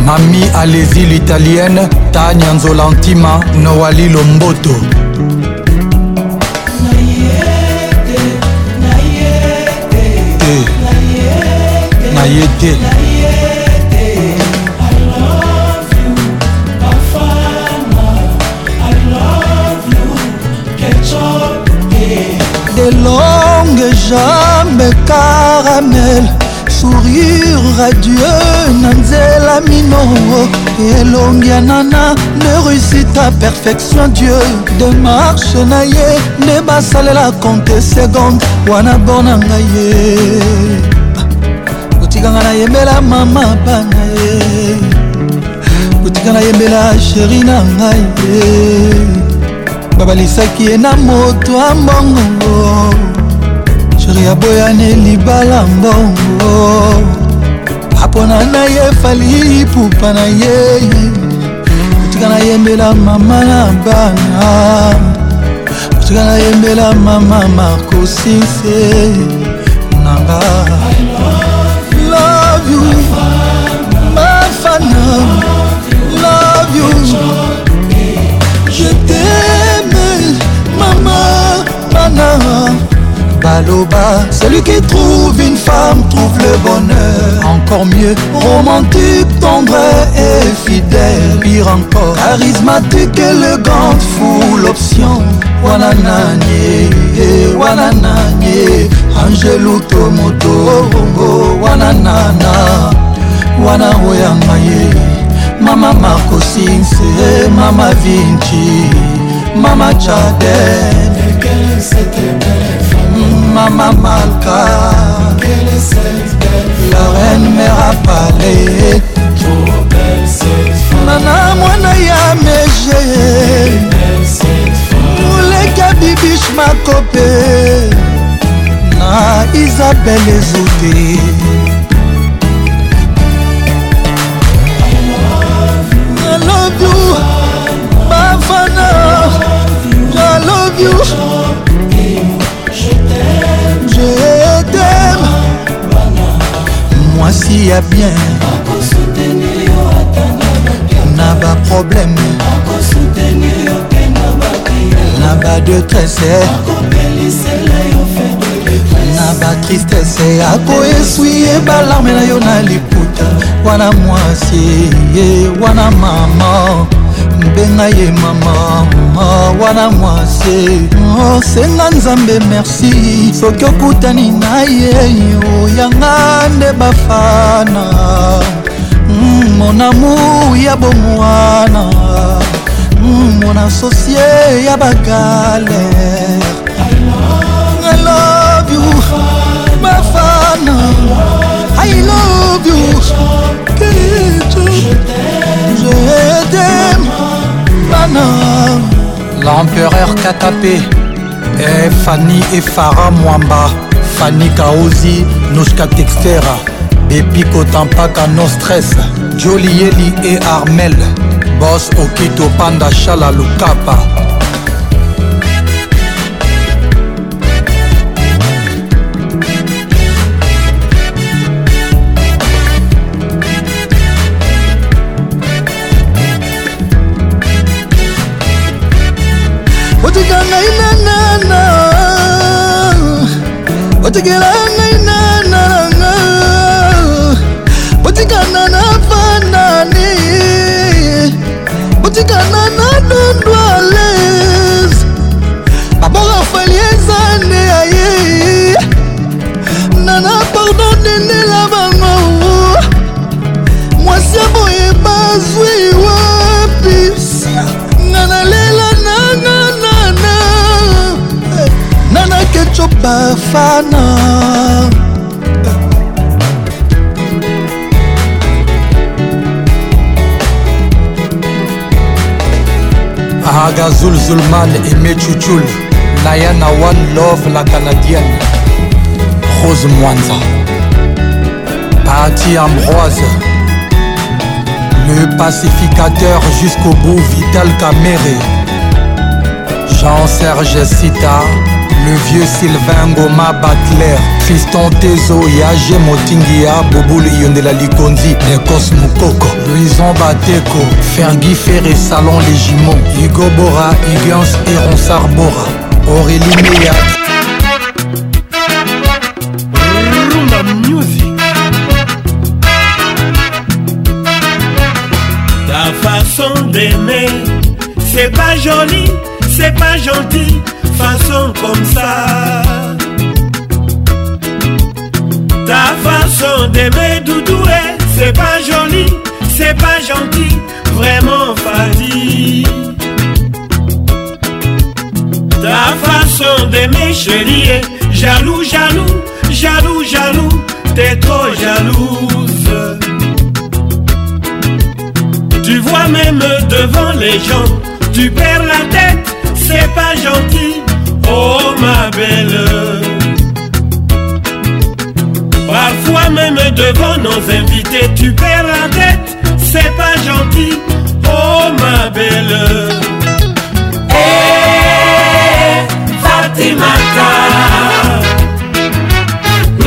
mami alesi l'italienne tania nzola ntima noali lomboto eh, nayete nayete longue, jambe caramel sourire radieux na nzela mino elongi ya nana ne réussita perfection dieu demarche na ye nde basalela compte seconde wana bona nga ye kotikanga nayembela mama bana ye kotika nayembela sheri na ngai ye babalisaki ye na moto ya mbongo sheri aboyane libala mbongo apona na ye fali pupa na ye otika nayembela mama na bana otika nayembela mama markosinse nanga love you my fana love you nana baloba celui qui trouve une femme trouve le bonheur encore mieux romantique tendre et fidèle pire encore charismatique élégante full option wanananye wanananye angeluto moto wananana wana oyanga ye mama marcosinse mama vinci mama jaden mm, mama malka la reine mère a parlé nana mwana ya mege moleka bibish makope na isabel ezute tristese na batristese akoeswie balarme na yo na liputa wana mwasi ye wana mama mbenga ye mama wana mwasi osenga oh, nzambe merci soki okutani na ye oyanga nde bafana monamu mm, ya bomwana mwana sosie ya bagalere I love you, mafana I love you, kitu Je t'aime, bana L'empereur Katapé et Fanny et Farah Mwamba Fanny Kaozi, Nouchka Textera Epico Tampaka No Stress Jolieli et Armel bos okito panda shala lukapa Magazul Zulman Aimé Chuchul Nayana One Love la canadienne Rose Mwanza Patty Ambroise Le pacificateur jusqu'au bout Vital Caméré Jean-Serge Sita le vieux Sylvain Goma Bacler Fiston Tezo Yage Motingia Boubouli Yondela Likondi Nekos Mukoko Louison Bateko Fergi Ferré Salon Légimon Hugo Bora Higgins et Ronsard Bora Aurélie Meya Ta façon d'aimer, c'est pas joli, c'est pas gentil comme ça. Ta façon d'aimer Doudoué, c'est pas joli, c'est pas gentil, vraiment Fadi. Ta façon d'aimer chérie, jaloux, jaloux, jaloux, jaloux, t'es trop jalouse. Tu vois même devant les gens, tu perds la tête, c'est pas gentil oh ma belle. Parfois même devant nos invités, tu perds la tête, c'est pas gentil, oh ma belle. Eh, Fatima, hmm,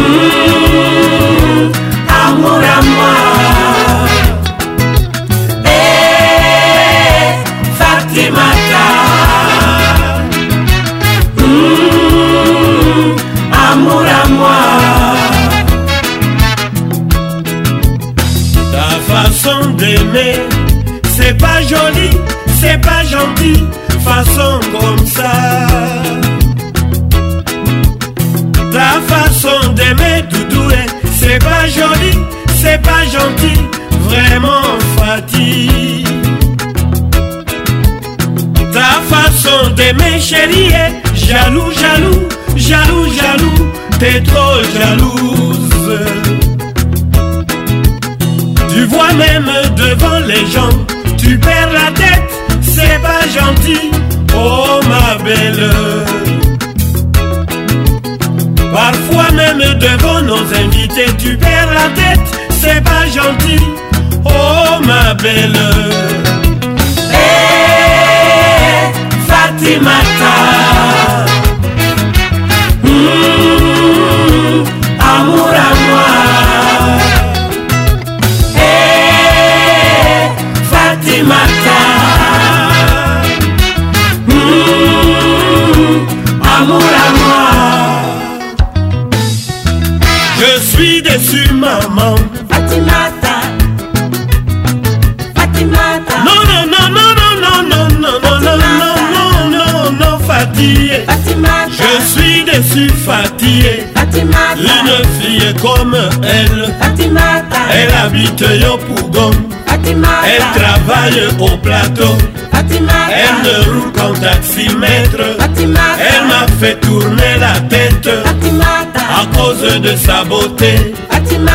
façon comme ça. Ta façon d'aimer Doudou, c'est pas joli, c'est pas gentil, vraiment fatigué. Ta façon d'aimer chérie est jaloux, jaloux, jaloux, jaloux, t'es trop jalouse. Tu vois même devant les gens, tu perds la tête n'est pas gentil, oh ma belle. Parfois même devant nos invités, tu perds la tête, c'est pas gentil, oh ma belle. Hey, eh, Fatimata. amour à moi. Je suis déçu, maman. Fatimata. Fatimata. Non, non, non, non, non, non, non, non, non, non, non, non, non, Fatie Fatimata. Je suis déçu, fatiguée. Fatimata. Une fille comme elle. Fatimata. Elle habite Yopougon. Elle travaille au plateau. Fatima. Elle ne roule qu'en taximètre. Fatima. Elle m'a fait tourner la tête. À cause de sa beauté. Fatima.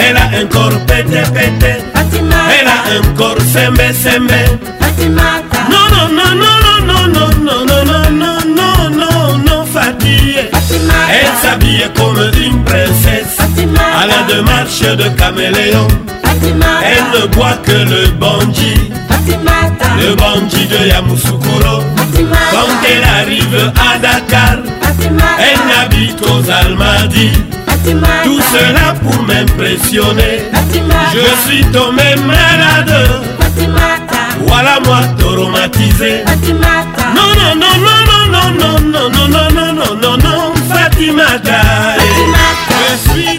Elle a un corps pété pété. Fatima. Elle a un corps sembe sembe. Fatima. Non non non non non non non non non non non non non Fatima. Elle s'habille comme une princesse. Fatima. À la démarche de caméléon elle ne boit que le bandit. le bandit de Yamusukuro. quand elle arrive à Dakar, elle n'habite aux Almadies. Tout cela pour m'impressionner. Je suis tombé malade. Voilà moi traumatisé. Non, non, non, non, non, non, non, non, non, non, non, non, non, Fatimata. Je suis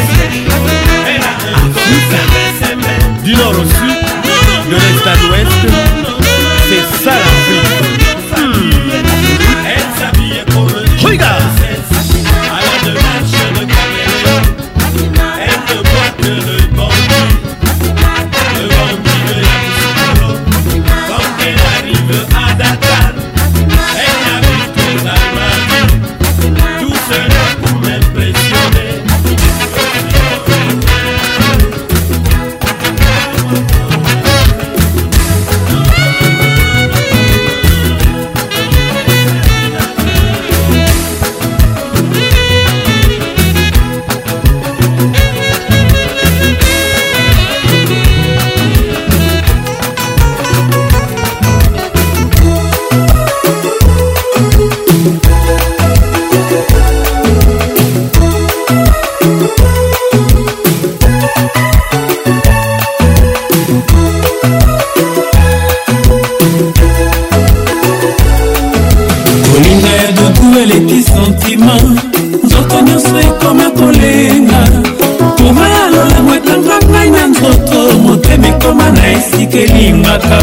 esika elingaka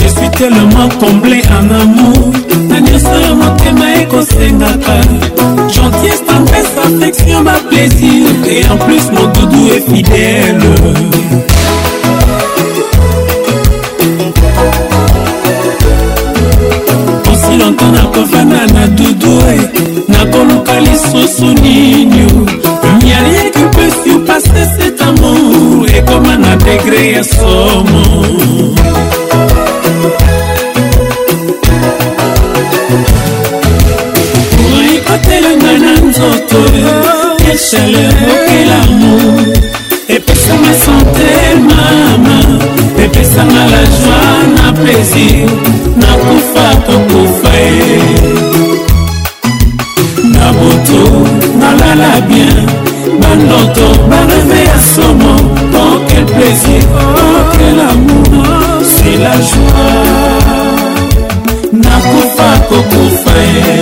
je suis tellement comblé en amour na nyonso ya motema ekosengaka gentillesse tempese affection baplaisir et en plus modudu e fidèle nakovanda na dudu eh. nakoluka lisusu nini rien oh. que puisse passer cet amour ekoma eh, na degre ya somo ekotelenga na nzoto eh, ya chaleur okelamour epesanga sante mama epesanga la joie na plaisir nakufa tokofa ye na butu nalala bien bandoto bareve ya somo oh quel plaisir oh quel amour c'est la joie nakufa kokufa ye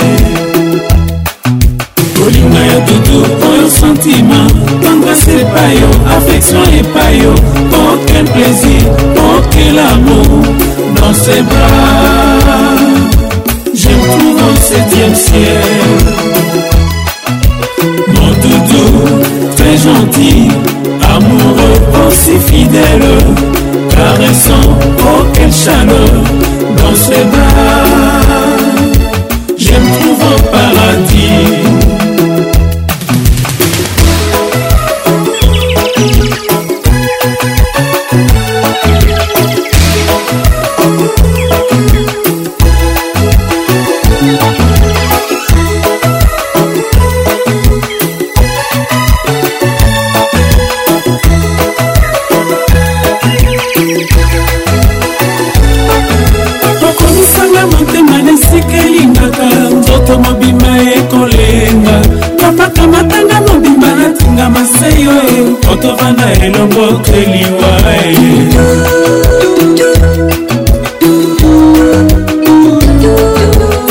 kolinga ya dudu oyo sentima tendresse epai yo affection epai yo oh quel plaisir oh quel amour dans ses bras, j'aime tout dans septième ciel. Mon doudou, très gentil, amoureux, aussi fidèle, caressant, oh quelle chaleur dans ses bras. elongo keliwa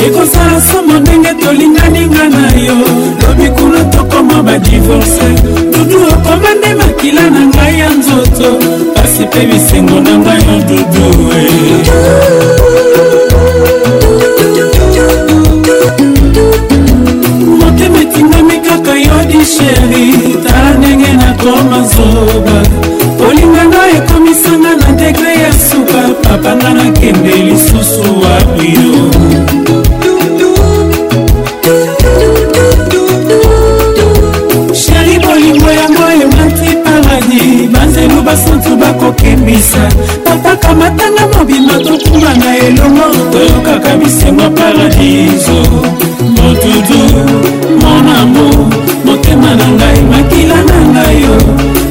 ekosala somo ndenge tolinganinga na yo lobi kuna tokoma badivorce dudu okoma nde makila na ngai ya nzoto pasi mpe bisengo na ngai yo dudu motema etingami kaka yo disheri nanga nakende lisusu wapio sheri bolingo yango emati paradi banzelu basantu bakokembisa papaka matanga mobima tokuma na elongo toyokaka bisengo paradiso motudu mon amour motema na ngai makila na ngai yo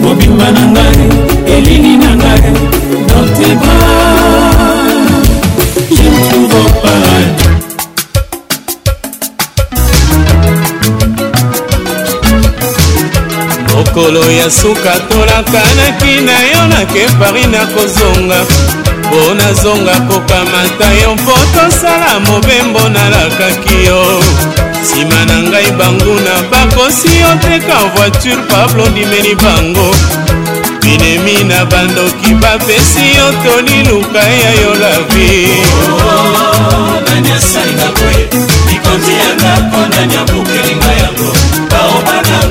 mobimba na ngai elini na ngai docteba mikolo ya suka tolakanaki na yo nakepari nakozonga mpo nazonga kokamata yo mpo tosala mobembo nalakaki yo nsima na ngai banguna bakosi oteka voiture pablo ndimeli bango binemi na bandoki bapesi yo toli luka oh, ya yo lavi nani asalinga boye likonzi yanga mpo nani abukelinga yango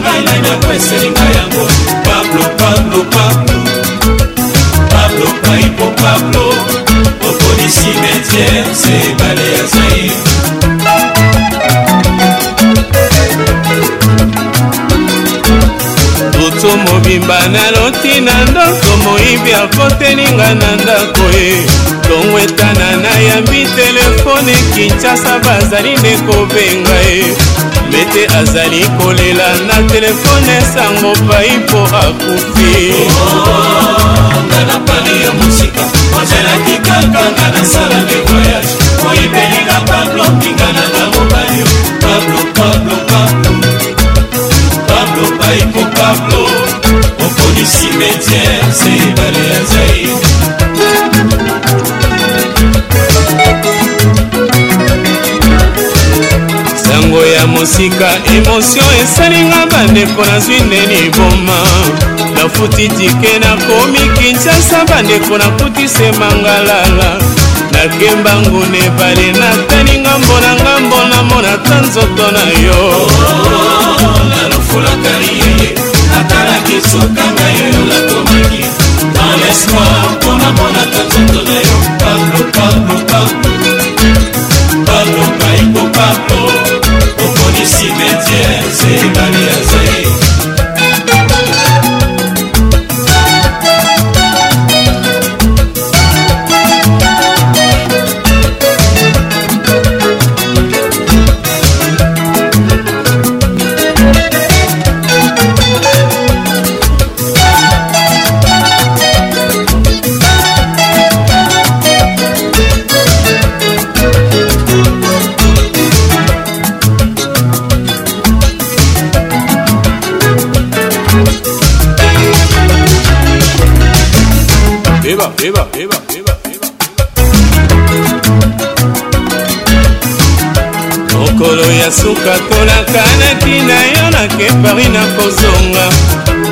ngai ngai nyongo eseli ngai yango pablo pablo pablo pablo paipo pablo okoni cimetiere se ebale ya zaire roto mobimba naloti na ndoko moyibi akotelinga na ndako ye ntongo etana nayambi telefone kinshasa bazali nde kobenga ye mobete azali kolela na telefone sango pai mpo akufi ozelaki kaka nga nasala nde voyage oyibelinga pablo pingananga mobali pablo pablo pablo pablo paiko pablo okoni simetiere se ebale ya zaire sango ya mosika emotio esalinga bandeko nazwi ndeni boma nafuti tike nakomi kinshasa bandeko nakutise mangalala nakemba nguna ebale natali ngambo na ngambo namona ta nzoto na yo nalofolaka liyeye natalaki sokanga yoyo natomaki dans l'espoir mpo namonaka nzoto na yo pablo pablo pablo pablo kaiko pablo Nisi betie, se ibali ya suka tolakanaki na yo nake pari na kozonga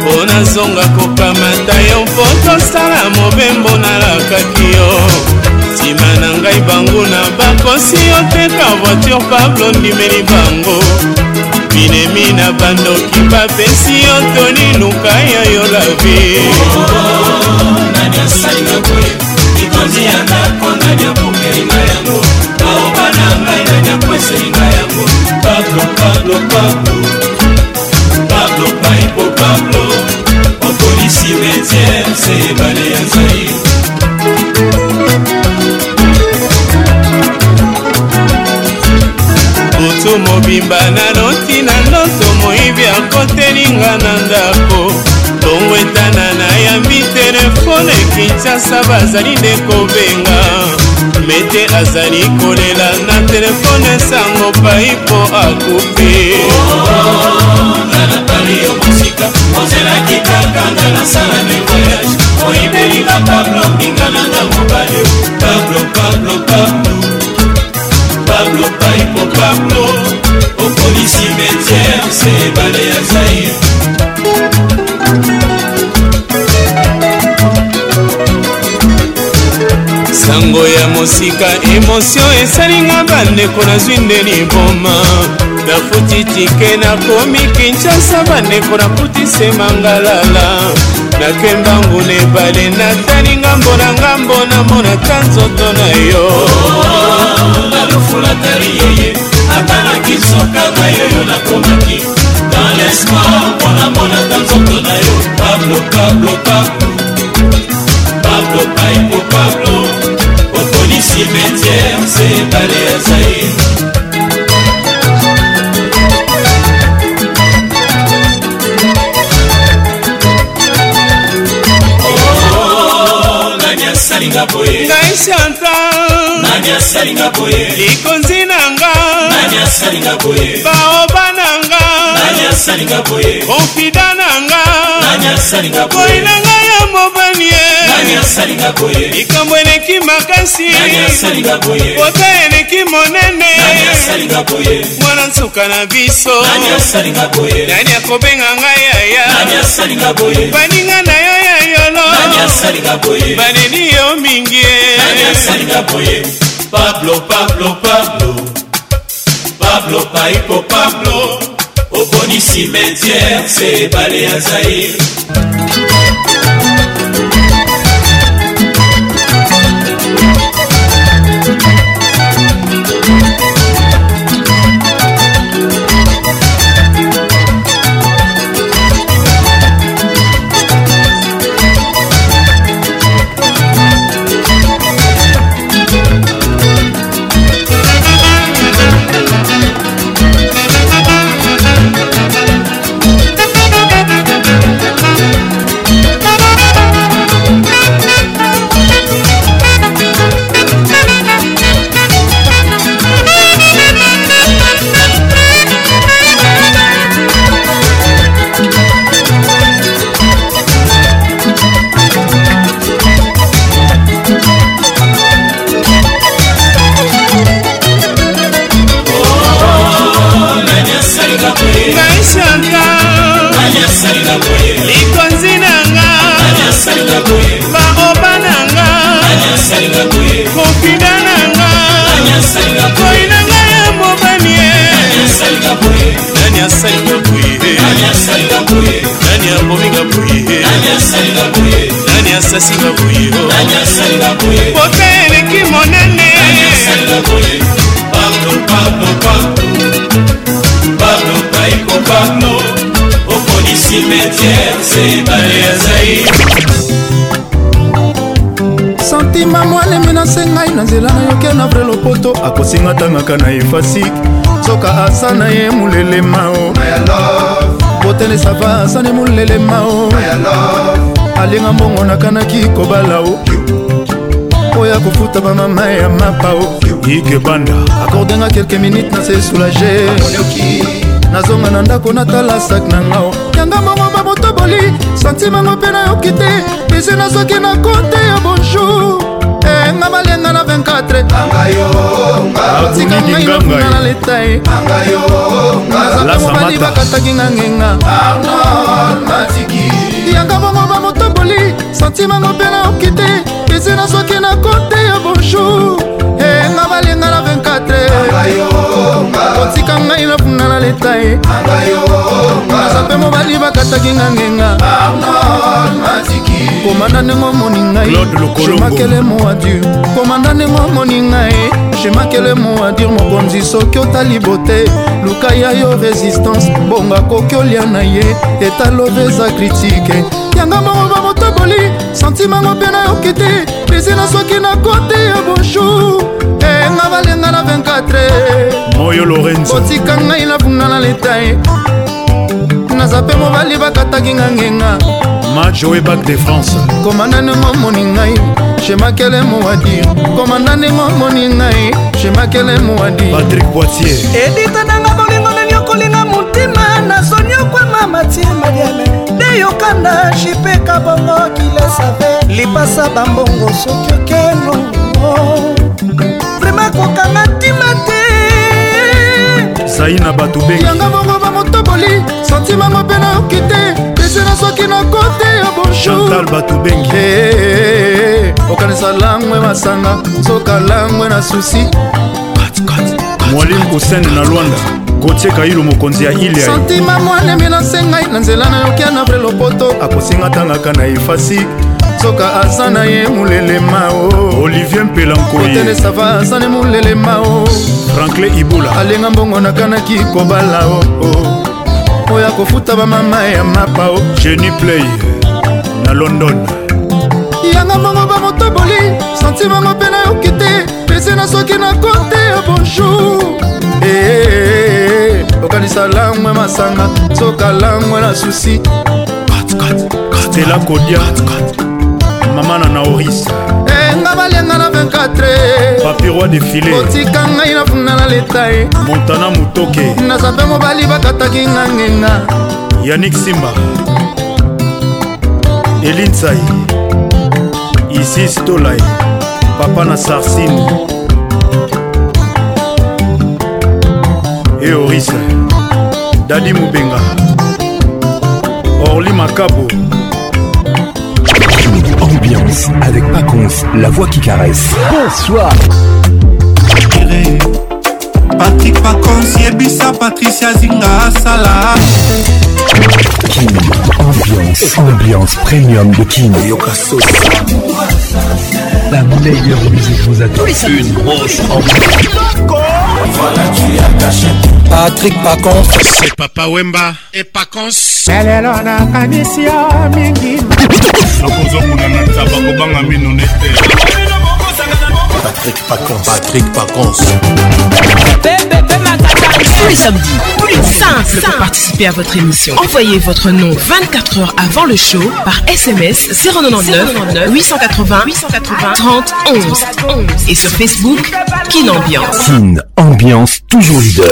mpo nazonga kokamata yo mpo tosala mobembo nalakaki yo nsima na ngai banguna bakosi oteka voiture pablo ndimeli bango binemi na bandoki bapesi yo toni luka ya yo lavi etondi ya ndako na nyabokeli na yango baoba na ngai na nyakweseli Pablo, Pablo, Pablo Pablo, Paipo, Pablo opolisi wetiere se ebale ya zaire motu mobimba naloti na ndoto moyibi akotelinga na ndako tongwetana nayambi telefone kinshasa bazali nde kobenga mete azali kolela na telefone sango pai mpo akupe ozelaki kaka nga nasala me voyage oyibelinga pablo ngingananga mobale pablo pablo pablo pablo paipo pablo okolisi metiere se ebale yaza sango ya mosika emotio esalingwa bandeko nazwi nde liboma nafuti tike nakomi kinshasa bandeko nakutise mangalala nakembangu na ebale natali ngambo na ngambo namonaka nzoto na yo nalufulatali yeye ata nakisoka na yoyo nakomaki dans lespoir mpo namonaka nzoto na yo pablo pablo pablo cimetière c'est balai ya zaïr ngai chantal likonzi na nga baoba nanyasalinga boye okida nanga nanyasalinga boye na ngai ya mobali ye nanyasalinga boye likambo eleki makasi nanyasalinga boye pota eleki monene nanyasalinga boye mwana nsuka na biso nanyasalinga boye nani akobenga ngai yaya nanyasalinga boye baninga na yo ya yolo nanyasalinga boye baneni yo mingi ye nanyasalinga boye Pablo, Pablo, Pablo Pablo, Paipo, Pablo, Pablo. oboni cimetière se ebale ya zaire asasinga boye pota eleki monene pano okolisi metiere se ebale ya zai santima mwalemi nase ngai na nzela nayokia na vrai lopoto akosinga tangaka na efasik soka asa na ye molelema o botenesa va asa ne molelema o alinga mbongo nakanaki kobala o oyo kofuta bamama ya mapa o ikebanda akordenga kelke minute nase soulage nazonga na ndako natala sak na nga o yanga mbongo babotoboli santimango mpe nayoki te bise nasoki na kote ya bonjour eh, nga malenga na 24atika ngai bakuna na leta ye nazaka mobali bakataki nga ngenga yanga bongo bamoto santimango mpe nayoki te esi nazwaki na kote ya bonjour enga eh, balenga na 24 kotika ngai nafunda na leta ye aza mpe mobali bakataki nga ngenga komanda ndenge omoni ngai jemakele moadur komanda ndenge omoni ngai jemakele moadur mokonzi soki otali bote luka ya yo résistance bongo akoki olia na ye etalove eza kritike yanga bongo napoli santimango mpe nayoki te desi nasoki nakoti ya bonjour enga eh, balenga na 24 moyo lorenzo otika ngai nabunga na letae naza mpe mobali bakataki nga ngenga majoe bac de france komanda ndenge omoni ngai shemakele mowadir komanda ndenge omoni ngai shemakele mowadir patrik poitier edita nanga bolingo nani okolinga motima nazoni okwama matie mariame yokanda jipeka bongo kilesave lipasa bambongo soki okeno vraimen kokanga ntima te zai na bato beyanga bongo bamotoboli santimango mpe nayoki te pesena soki na kote ya bonjour bato bengi eh, eh, eh, okanisa langwe masanga soka langwe na susi mwalimu kosene na lwanda gotie kailo mokonzi ya ilia santima mwana menase ngai na nzela nayokia na vre lopoto akosinga tangaka na efasi soka aza na ye molelema o olivier mpelankoyetelesava aza ne molelema o franklin ibula alenga mbongo nakanaki kobala o o oyo akofuta bamama ya mapa o jenny play na london yanga mbongo bamotoboli santimango mpe nayoki te pese na soki na kote ya bonjour Eh, eh, eh, okanisa langwe masanga soka langwe na susi stela kodia mama na naoris enga balenga na 24 papiroi defile otika ngai na funda na letae montana motoke nazape mobali bakataki nga ngenga yanik simba elinsai isis tolai papa na sarsine eoris dadi mobenga orli makabo ambiance avec Paconce, la voix qui caresse. Bonsoir. Patrick Paconce, Yebisa, Patricia Zinga, Sala. Kim, ambiance, ambiance premium de Kim. La meilleure musique vous attend. Une grosse ambiance. Voilà, tu as caché. Patrick Pacons. C'est Papa Wemba et Pacons. Lelelo nakanisi yo mingi. Nakozokuna na ntaba kobanga mino nete. Patrick Pacan, Patrick Pacon. Tous les samedis, plus simple pour participer à votre émission. Envoyez votre nom 24 heures avant le show par SMS 099 880 880 30 11 et sur Facebook Kin Ambiance. Kin Ambiance toujours leader.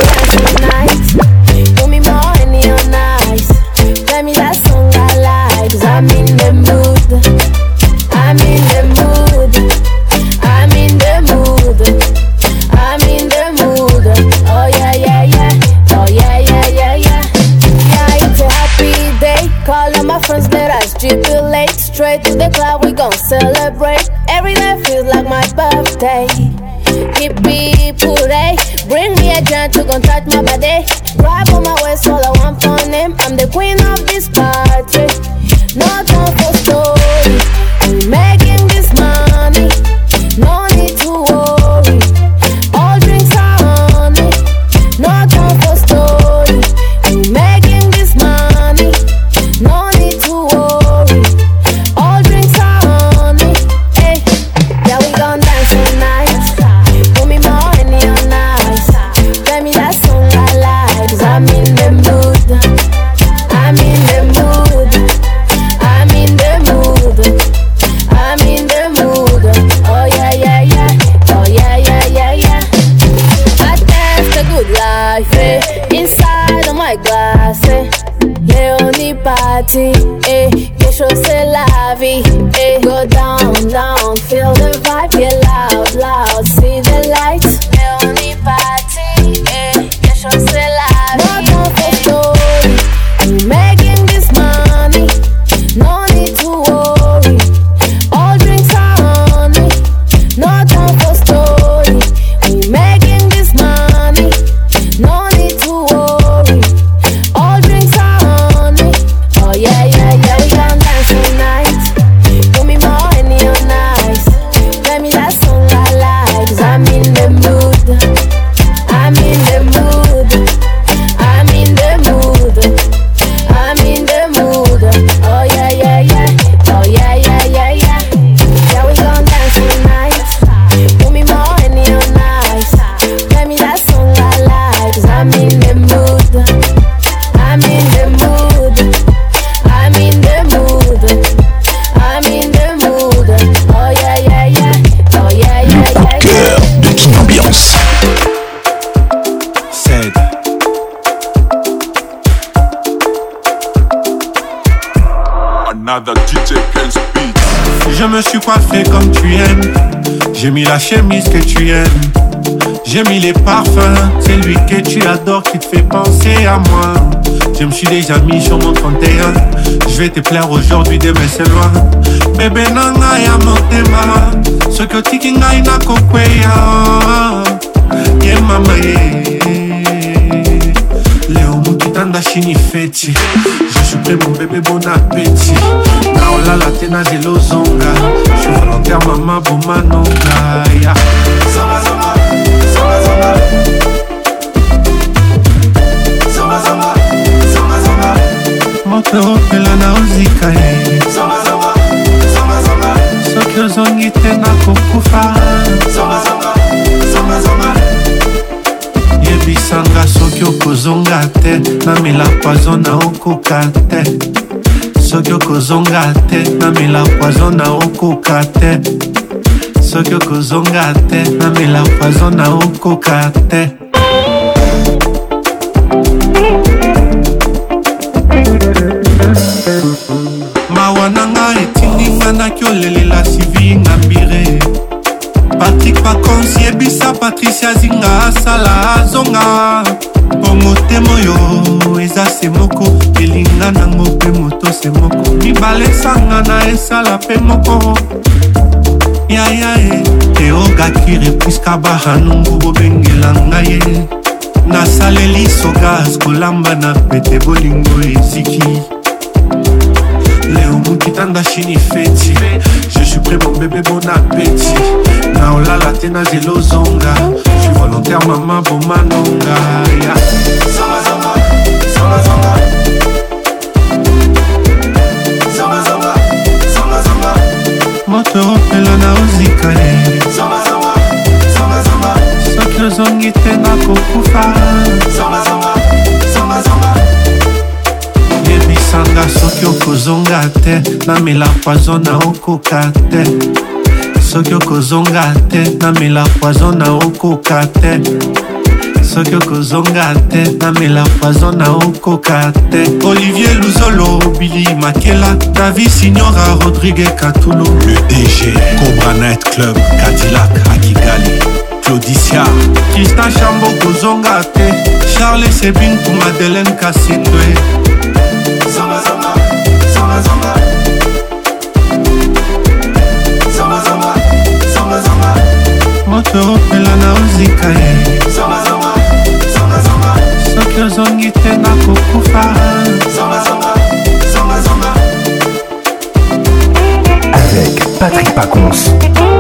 la chemise que tu aimes. J'ai mis les parfums, c'est lui que tu adores qui te fait penser à moi. Je me suis déjà mis sur mon 31. Je vais te plaire aujourd'hui, demain c'est loin. Bébé nanga ya motema, soki otiki ngai nakokweya. Ye mama ye, leo mokitanda shini feti. mpe mobebe bon apeti na olala te na zelo ozonga je volontaire mama bomanonga ya moto opela na ozika ye eh. soki ozongi te na kokufa okokisanga soki okozonga te namela poizo na okoka te soki okozonga te namela poizo na okoka te soki okozonga te namela poizo na okoka te tonga mpo motema oyo eza se moko elinga nango mpe moto se moko mibale esanga na esala mpe moko yaya e teogakire priska bahanungu bobengela ngai ye nasaleli sogas kolamba na pete bolingo eziki leo mokitanda shini feti je suis prêt mon bébé bon appétit naolala te na zelo zonga volontaire mama bomanonga motoro pelo na ozikale soki ozongi te nakokufa yebisanga soki okozonga te namela poizo na okoka te soki okozonga te namela poizo na okoka te soki okozonga te namela poizo na okoka te olivier luzolo bili makela davi signora rodrigue katulu le dg cobra night club cadillac akigali claudicia kristan chambo kozonga te charles sebin ku madeleine kasindwe zonga, zonga, zonga, zonga. Avec Patrick Pacons,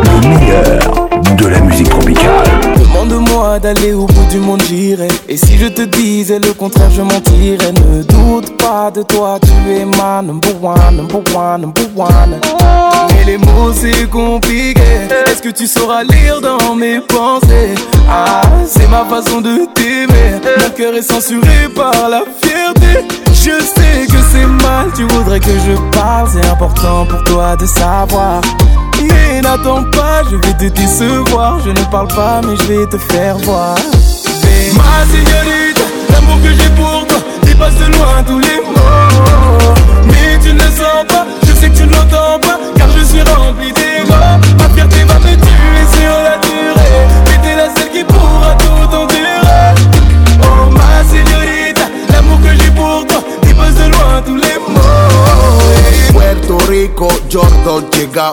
le meilleur de la musique tropicale. De moi d'aller au bout du monde, j'irai. Et si je te disais le contraire, je mentirais. Ne doute pas de toi, tu es ma number one, number one, number one. Mais les mots, c'est compliqué. Est-ce que tu sauras lire dans mes pensées? Ah, c'est ma façon de t'aimer. Mon cœur est censuré par la fierté. Je sais que c'est mal, tu voudrais que je parle. C'est important pour toi de savoir. Mais n'attends pas, je vais te décevoir. Je ne parle pas, mais je vais te faire voir. ma signorita, l'amour que j'ai pour toi dépasse de loin tous les mots. Mais tu ne le sens pas, je sais que tu ne l'entends pas, car je suis rempli d'égo. Ma fierté va me tuer sur la durée. Mais t'es la seule qui pourra tout endurer. Oh ma signorita, l'amour que j'ai pour toi dépasse de loin tous les mots. Puerto Rico, Jordan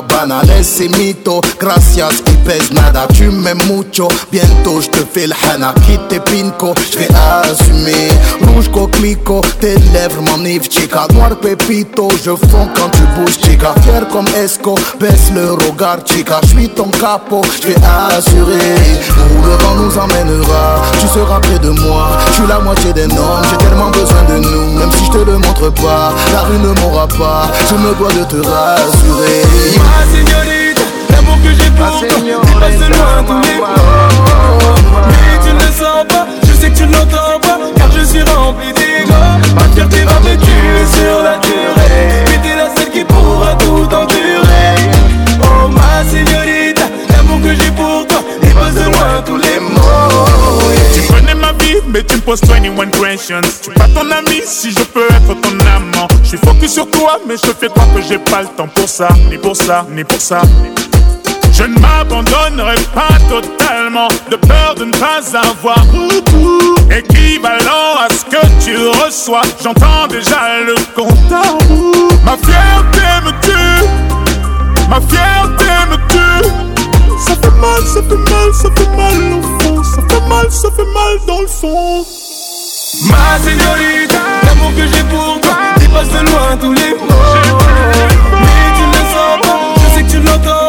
Banales mito, gracias qui pèse nada Tu m'aimes mucho, bientôt je te fais le hana Quitte pinco, je vais assumer Rouge coquico, tes lèvres m'enivent chica Noir pépito, je fonds quand tu bouges chica Fier comme Esco, baisse le regard chica Je suis ton capot, je vais assurer Où le vent nous emmènera, tu seras près de moi Je suis la moitié des normes j'ai tellement besoin de nous Même si je te le montre pas, la rue ne m'aura pas Je me dois de te rassurer Ma ah, signorita, l'amour que j'ai pour toi de loin tous les mots Mais tu ne sens pas, je sais que tu ne l'entends pas Car je suis rempli d'égo Ma fierté va me tuer sur la terre mais tu me poses 21 questions. Tu pas ton ami si je peux être ton amant. Je suis focus sur toi, mais je fais croire que j'ai pas le temps pour ça, ni pour ça, ni pour ça. Je ne m'abandonnerai pas totalement, de peur de ne pas avoir Équivalent à ce que tu reçois, j'entends déjà le compte Ma fierté me tue, ma fierté me tue. ça fait mal, ça fait mal, ça fait mal au fond, ça fait mal, ça fait mal dans le fond. Ma señorita, l'amour que j'ai pour toi dépasse de loin tous les mots. Mais tu ne le sens pas, je sais que tu l'entends.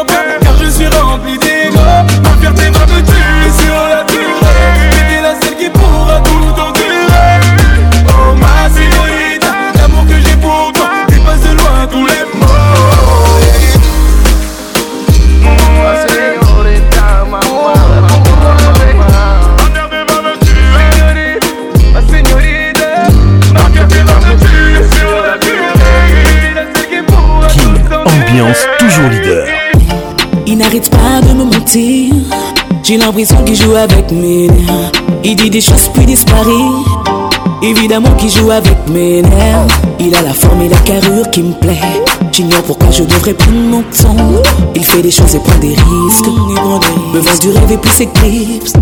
toujours leader. Il n'arrête pas de me mentir. J'ai l'impression qu'il joue avec mes nerfs. Il dit des choses puis disparaît. Évidemment qu'il joue avec mes nerfs. Il a la forme et la carrure qui me plaît. J'ignore pourquoi je devrais prendre mon temps. Il fait des choses et prend des risques. Me vend du rêve et puis s'éclipse.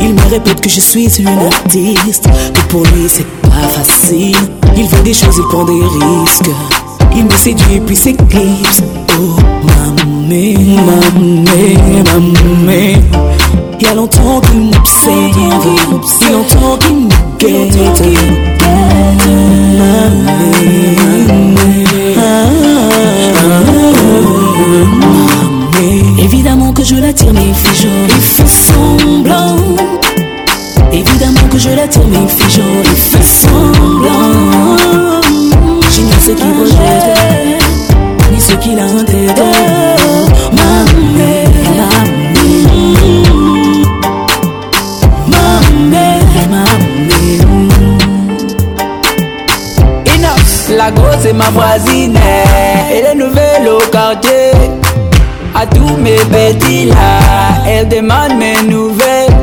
Il me répète que je suis une artiste. Que pour lui c'est pas facile. Il fait des choses et prend des risques. Il me séduit puis s'éclipse Oh, mamé, mamé, mamé. Y a longtemps qu'il m'obsède, y a longtemps qu'il me guette. Mamé, mamé. Évidemment que je l'attire, mais il fait genre, il fait semblant. Évidemment que je l'attire, mais il fait genre, il fait semblant. Ce qui rejettent, ni ce qui la ma mère Ma mère, Et non, la grosse est ma voisine, elle est nouvelle au quartier. A tous mes petits là, elle demande mes nouvelles.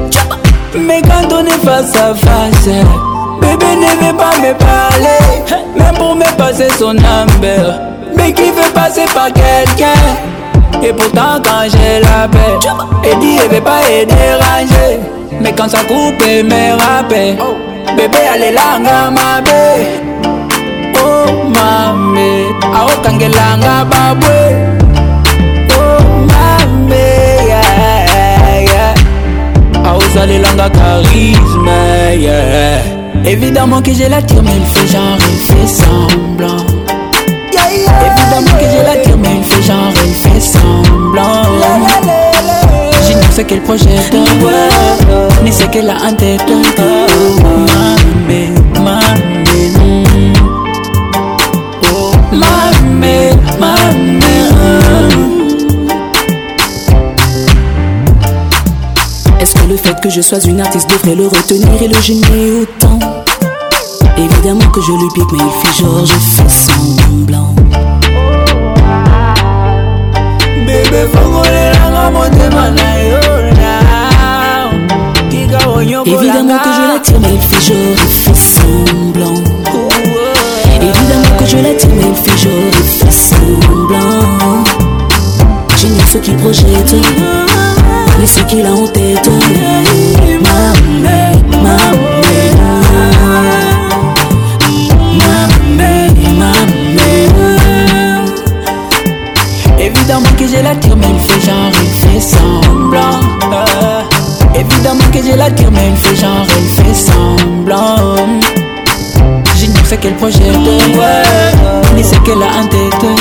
Mais quand on est face à face, Bébé ne veut pas me parler, même pour me passer son number. Mais qui veut passer par quelqu'un Et pourtant, quand je l'appelle, elle dit elle veut pas être dérangée. Mais quand ça coupe, elle me rappelle. Bébé, allez là, mabe. Oh, mame, aokangelanga babwe. awuzalelanga charisme yeah. Évidemment que je l'attire, mais il fait genre, il fait semblant. Yeah, yeah, Évidemment que je l'attire, mais il fait genre, il fait semblant. Je ne sais quel projet de ni ce qu'elle a en tête. Mais le fait que je sois une artiste devrait le retenir et le gêner autant. Évidemment que je lui pique, mais il fait genre, je fais semblant. Bébé, Évidemment que je l'attire, mais il fait genre, il fait semblant. Évidemment que je l'attire, mais il fait genre, il fait semblant. J'ignore ce qui projette. C'est qu'il a honte mère, ma mère Évidemment que j'ai la tire, mais il fait genre, il fait semblant. évidemment que la tire, mais il fait genre, il fait semblant. J'ignore ce qu'elle projette, ni c'est qu'elle a un tête. Oh,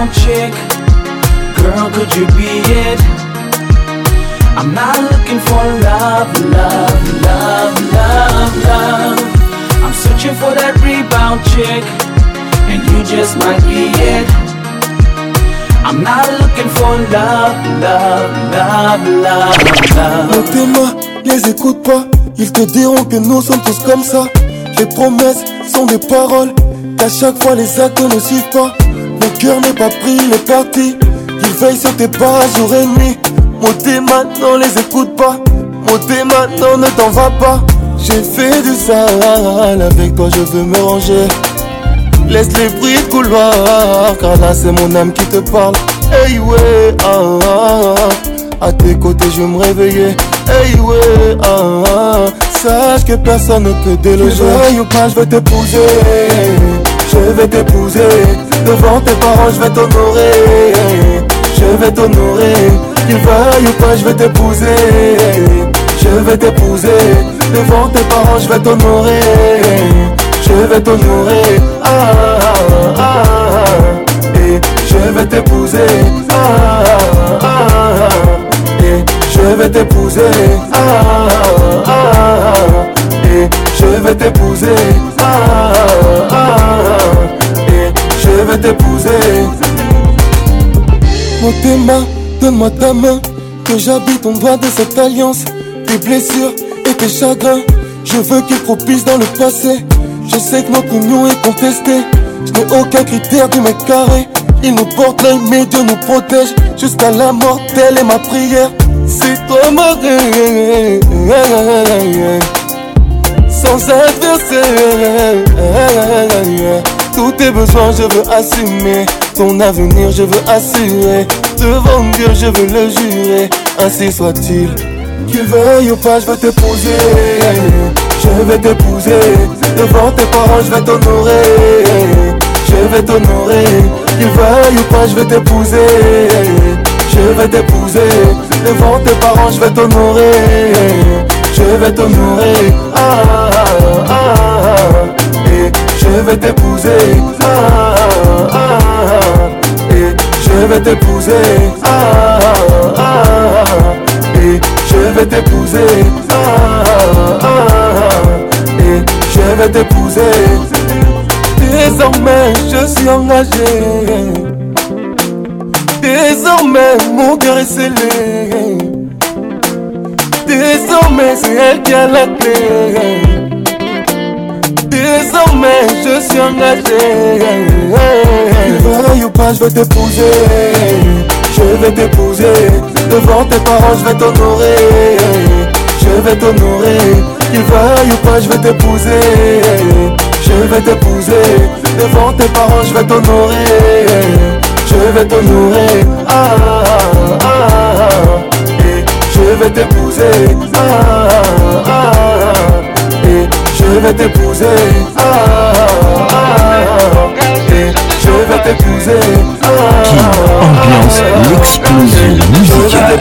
down chick. Girl, could you be it? I'm not looking for love, love, love, love, love. I'm searching for that rebound chick, and you just might be it. I'm not looking for love, love, love, love, love. Lève tes les écoute pas. Ils te diront que nous sommes tous comme ça. Les promesses sont des paroles, qu'à chaque fois les actes ne suivent pas. Mon cœur n'est pas pris, il est parti. Il veille sur tes pas jour et nuit. Monter maintenant, les écoute pas. Mon thé, maintenant, ne t'en va pas. J'ai fait du sale, avec toi je veux me ranger. Laisse les bruits de couloir, car là c'est mon âme qui te parle. Hey ouais, ah, ah. à tes côtés je me réveiller. Hey ouais, ah, ah, sache que personne ne peut déloger. Tu ou pas, je veux te je vais t'épouser Devant tes parents je vais t'honorer Je vais t'honorer Qu'il veuille ou pas je vais t'épouser Je vais t'épouser Devant tes parents je vais t'honorer Je vais t'honorer ah, ah, ah, ah, Et je vais t'épouser ah, ah, ah, Et je vais t'épouser ah, ah, ah, Et je vais t'épouser ah, ah, ah je vais t'épouser. Mon donne-moi ta main. Que j'habite, en droit de cette alliance. Tes blessures et tes chagrins. Je veux qu'ils propice dans le passé. Je sais que notre union est contestée. Je n'ai aucun critère du mec carré. Il nous porte l'œil, mais Dieu nous protège. Jusqu'à la mort, telle est ma prière. C'est toi ma Sans adversaire. Tous tes besoins, je veux assumer. Ton avenir, je veux assurer. Devant Dieu, je veux le jurer. Ainsi soit-il. Qu'il veuille ou pas, je veux t'épouser. Je vais t'épouser. Devant tes parents, je vais t'honorer. Je vais t'honorer. Qu'il veuille ou pas, je vais t'épouser. Je vais t'épouser. Devant tes parents, je vais t'honorer. Je vais t'honorer. ah. ah, ah, ah je vais t'épouser. Ah, ah, et je vais t'épouser. et je vais t'épouser. et je vais t'épouser. Désormais, je suis engagé. Désormais, mon cœur est scellé. Désormais, c'est elle qui a la clé. Désormais, je suis engagé. ou pas je vais t'épouser. Je vais t'épouser. Devant tes parents, je vais t'honorer. Je vais t'honorer. Il ou pas je vais t'épouser. Je vais t'épouser. Devant tes parents, je vais t'honorer. Je vais t'honorer. Ah, ah, ah, ah. Je vais t'épouser. ah. ah je vais t'épouser. Ah, ah, ah, et ah. je vais t'épouser. Ah, ah, ambiance, l'explosion musicale.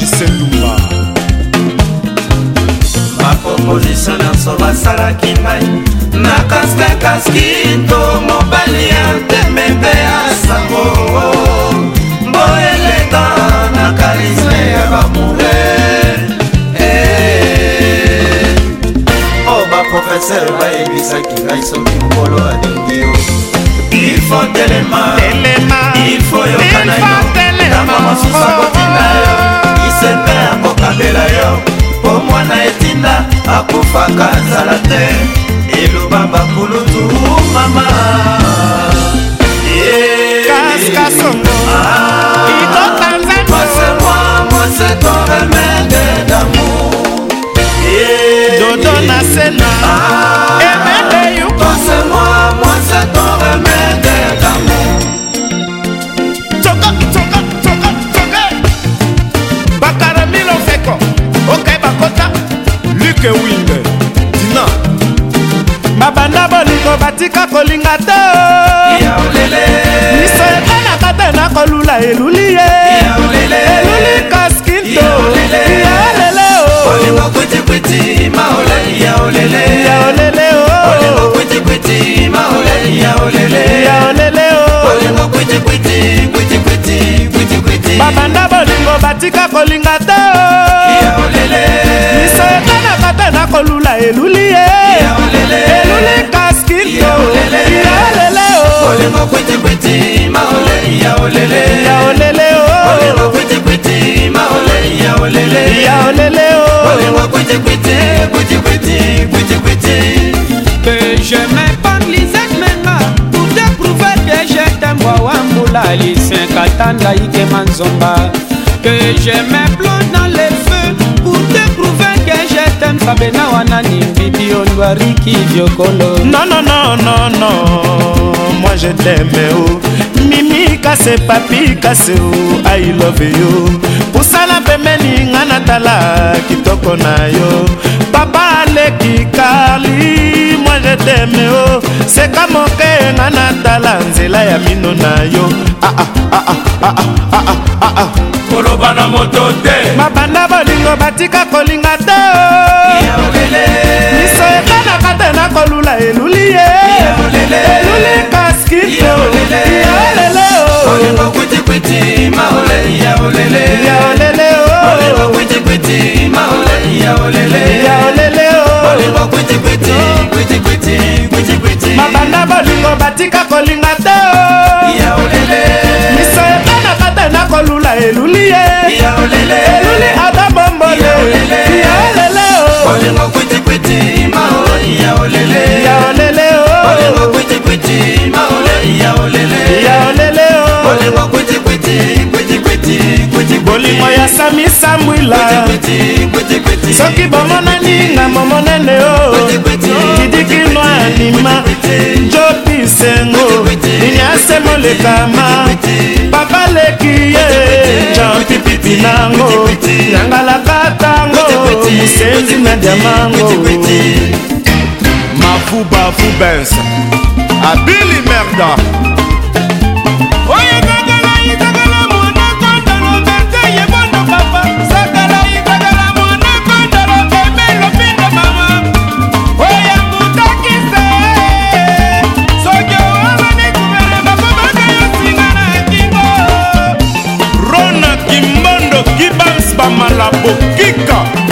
jisendumba bakomposition nyonso basalaki ngai na kaskakaski to mobali ya temebe ya sango mboeleka na karisme ya bamoure eh. o oh, baprofeser bayebisaki ngai soki mokolo alingi yo il faut telema il faut yokanayonamamasusa kotinda yo nzete akokabela yo mpo mwana etinda akufaka nzala te eloba bakulutu mama ah. dodo na sena ah. emende yuko moi moi c'est ton remède d'amour moko okayeba kota luke wing dina babanda bolingo batika kolinga te miso ekanaka te na kolula eluli ye eluli kaskinto yaolele olingo oh. kwitikwiti maola yaolele yaolele olingo oh. kwitikwiti maola yaolele yaolele olingo oh. kwitikwiti kwitikwiti babanda bolingo batika kolinga te miso etanaka te na kolula eluli ye eluli kaskito yaolele olingo oh. kwitikwiti maole yaolele yaolele olingo oh. kwitikwiti maole yaolele yaolele olingo oh. kwitikwiti kwitikwiti kwitikwiti benjamin pan lisette wawa mbula lisin katanda ikema nzomba que je m'explose dans les feux pour te prouver que je t'aime sabena wana nimbidi ondwariki vyokolo non, non, non, non, non. moi je t'aime oh. mimi kase papi kase o oh, i love yo kosala pembeni nga natala kitoko na yo papa aleki kali moi je teme o oh. seka moke nga natala nzela ya mino na yo ah, ah, ah, ah, ah, ah, ah, ah. ah, ah. koloba na moto te mabanda bolingo batika kolinga te oh. miso ekanaka te na kolula eluli ye eluli mosquito yaolele olebo oh. kwitikwiti maole yaolele yaolele olebo oh. kwitikwiti maole yaolele yaolele olebo oh. kwitikwiti kwitikwiti kwitikwiti mabanda bolingo batika kolinga te yaolele miso ekana kata na kolula eluli ye yaolele eluli ata bombole yaolele olebo kwitikwiti maole yaolele yaolele bolingo ya samisambwila soki bomonani na momonene o kidikino anima jopisengo nini asemolekama papa leki ye eh. jampipipi nango nyangalakatango mosenzi na diamango mafubafu bensa abili merda oyekakala yekakala mwana kondolo bete yebondo papa sakala yekakala mwana kondolo beme lopindo mama oya mutakise soki owalani guverema komaka yo nsinga na kingo rona kimbondo kibams bamalabo kika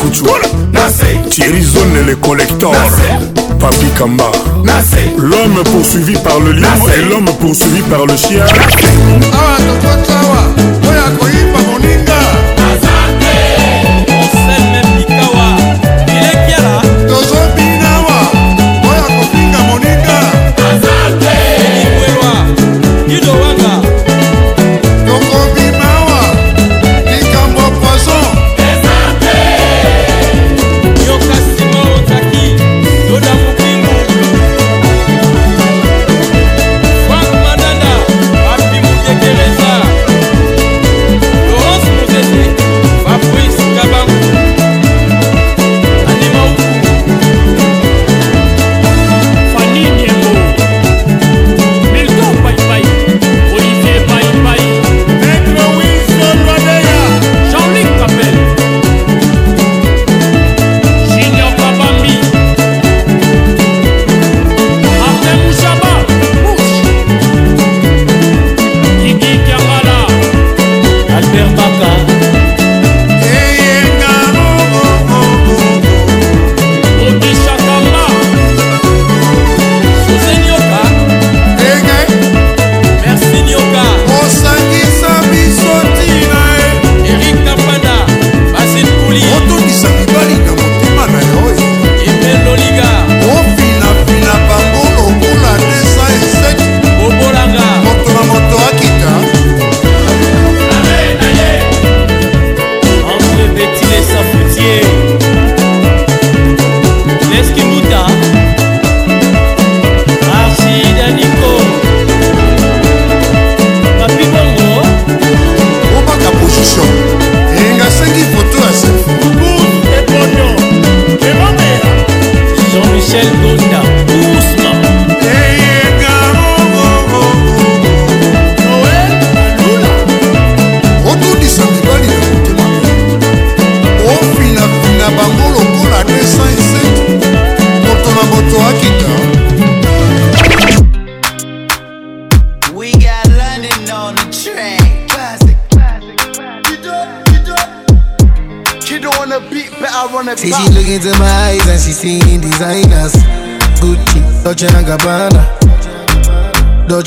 kucu thierry zone le collector papi kamba l'homme poursuivi par le lion et l'homme poursuivi par le chien ah,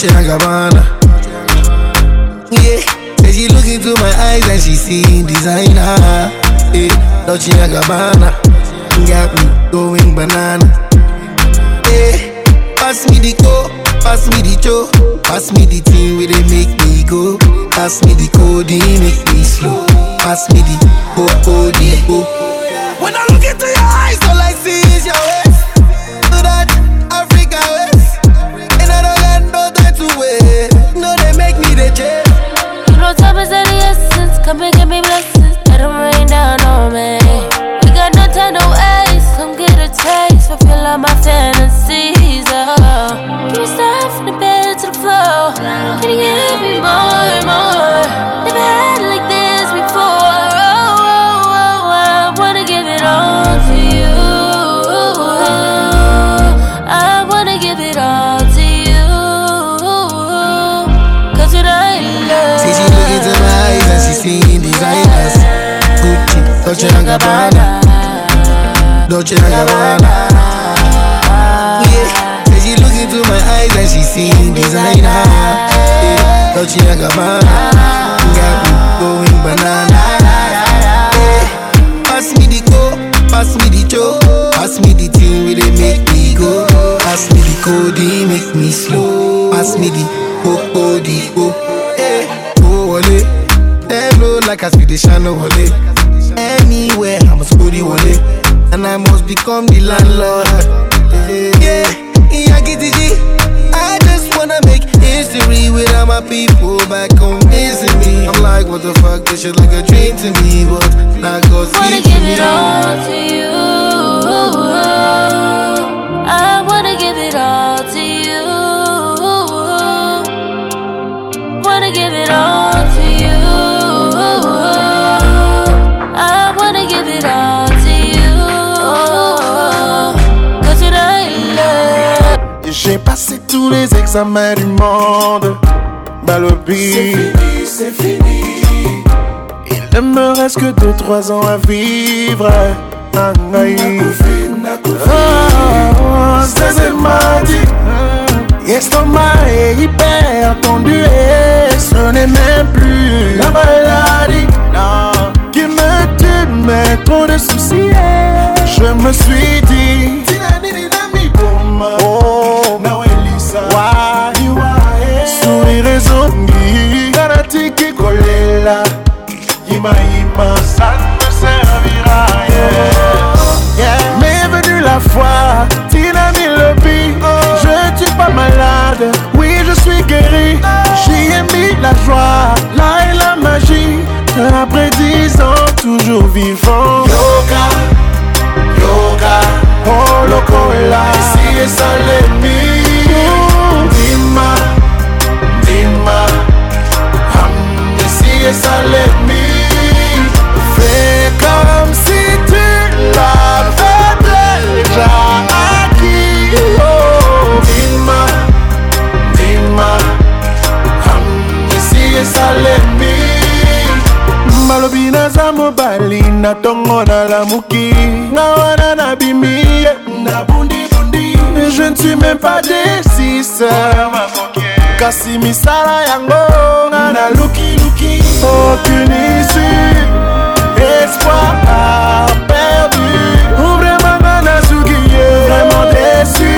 got one. sa mère immonde dans le pays. C'est fini, c'est fini. Il ne me reste que 2-3 ans à vivre. Anaï. Ah, c'est mardi. L'estomac est hyper tendu et ce n'est même plus la maladie non. qui me tue, mais trop de soucis. Je me suis dit, oh. Ibrahim, ça ne servira yeah. Mais venu la foi, mis le pays. Je suis pas malade, oui, je suis guéri. J'y ai mis la joie, là est la magie. Après dix ans, toujours vivant. Yoga, yoga, oh loco est là. Ici et ça l'ennemi. Dima, Dima, Ham, ici et ça l'ennemi. nalemi malobi naza mobali na ntongo nalamuki nga wana nabimi ye nabundibundi je ne suis même pas desise kasi misala yango nga nalukiluki okunisi espoir a perdu ouvrema nga nazuki ye vraiment déçu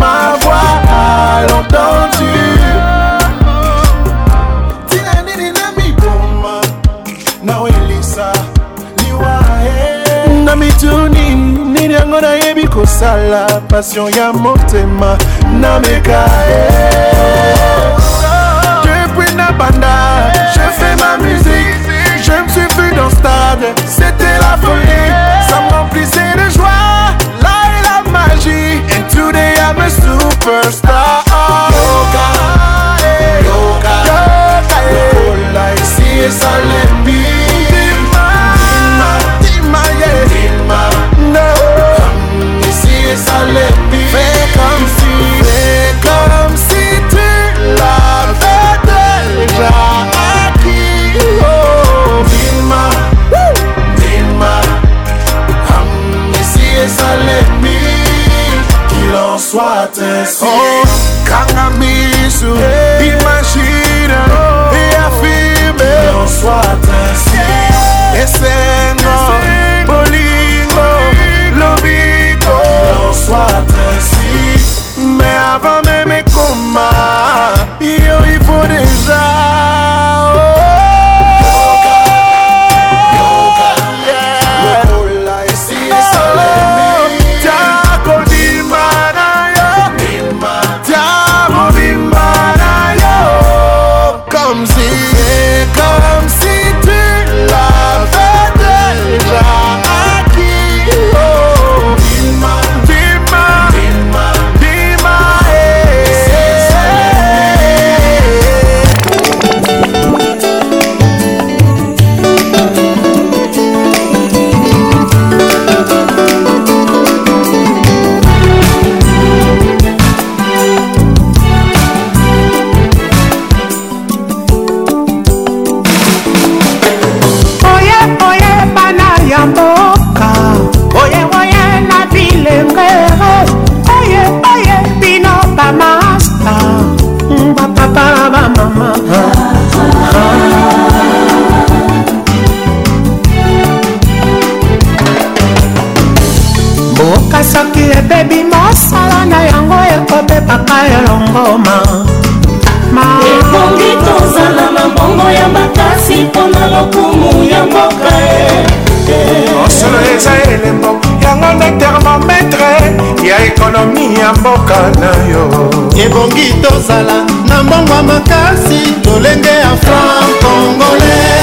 ma voix a longtemps La passion ya motema na depuis eh. na je fais ma musique je me suis vu dans stade c'était la folie ça m'emplissait de joie là est la magie and today I'm a superstar Yoka, eh. Yoka, eh. Yoka, Yoka, Fais comme si, fais comme si tu l'avais déjà acquis. Oh, Vilma, Vilma, amnésie et ça qu'il en soit ainsi. Oh, Kangamisu, imagine oh. et affirme qu'il en soit ainsi. e eu exato. ya makasi mpona lokumu ya mboka nyonsolo e. eza elembo yango nde termometre ya ekonomi ya mboka na yo ebongi tozala na mbongwa makasi tolenge ya franc congolais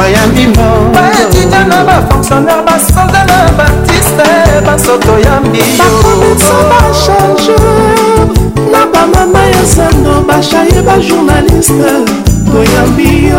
bayambimbaetija na bafonctionnaire basoda na baartiste basoto ya mbiyobamisa bachargeur na bamama ya zando bashaye bajournaliste toyambiyo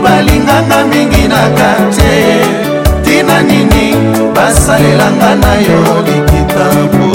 balinganga mingi na karte tina nini basalelanga na yo likitabu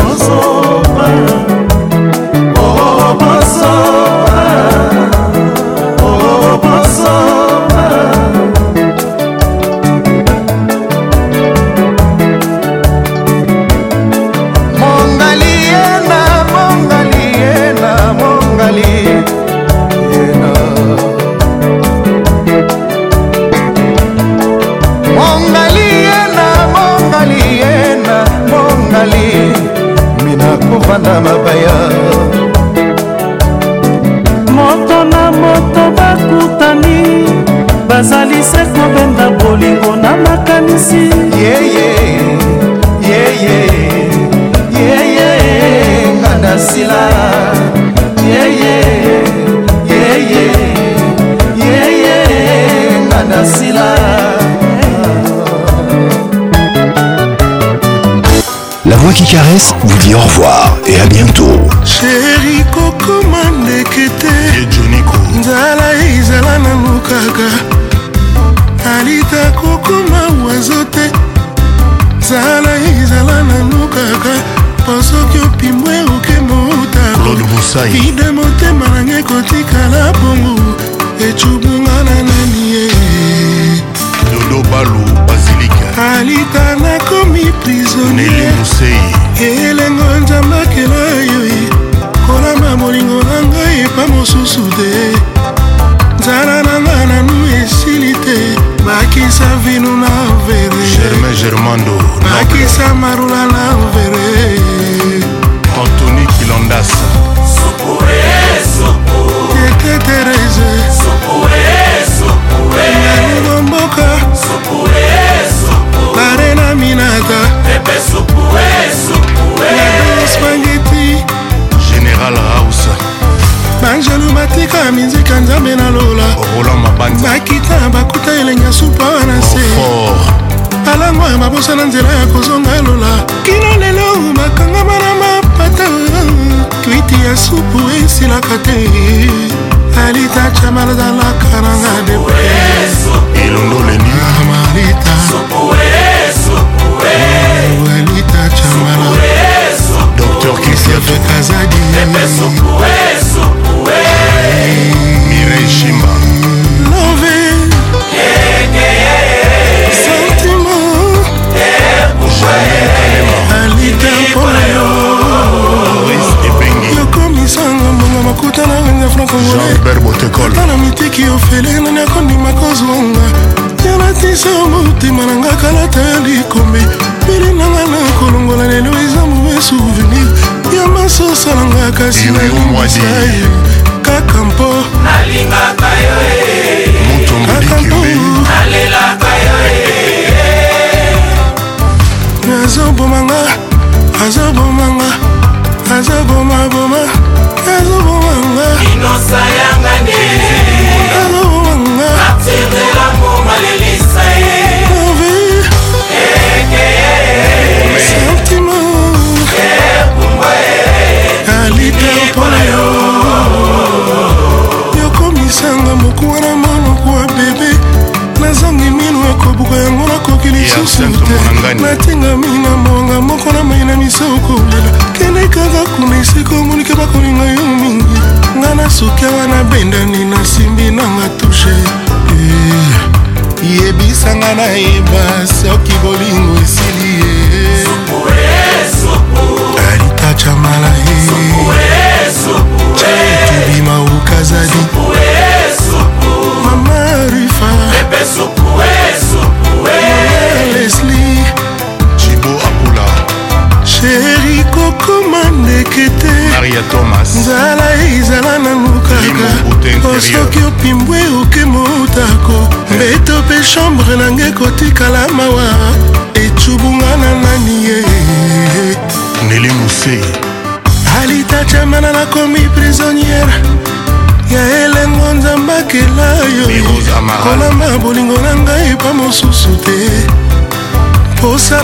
Caresse vous dit au revoir et à bientôt. Chéri Coco Mandekete et Johnny Nzala ezala nanu kaka alita kokoma wazo te zala ezala nanu kaka po soki opimbwe oke mota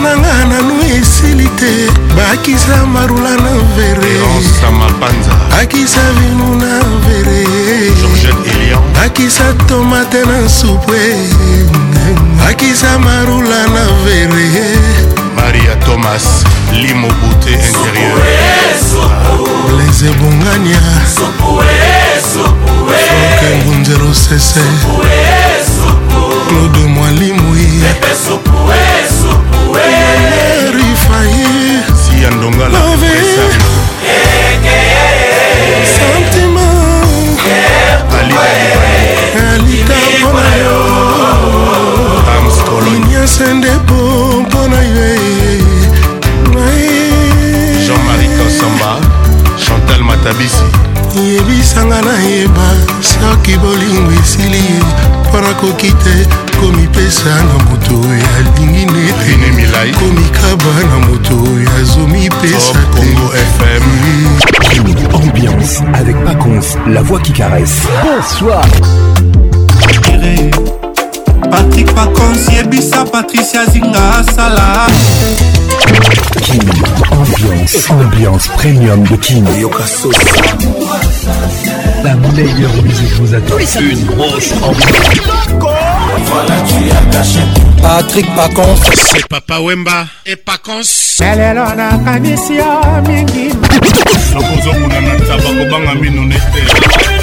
makisa na nga nanu esili te bakisa marula na vere bakisa vinu na vere bakisa tomate na supwe bakisa marula na vere maria thomas limobute intérieur les ebongania foke ngunzero sese claude mwalimui ya ndongala alika mpona yo inyasende po mpona ye jean-marie kosamba chantal matabisi yebisanga nayeba soki bolingo esili ye papa nakoki te komipesa na moto yalingi netene milai komikaba na moto yazomipesa congo fm ambiance avec Paconce, la voix qui caresse bonsoir patrik pacons yebisa patricia zinga asala King, ambiance, ambiance premium de King. La meilleure musique vous attend. Une grosse Voilà, tu as caché. Patrick Pacons. C'est Papa Wemba et Pacons. lelo nakanisi yo mingi nakozokuna na ntaba kobanga mino nete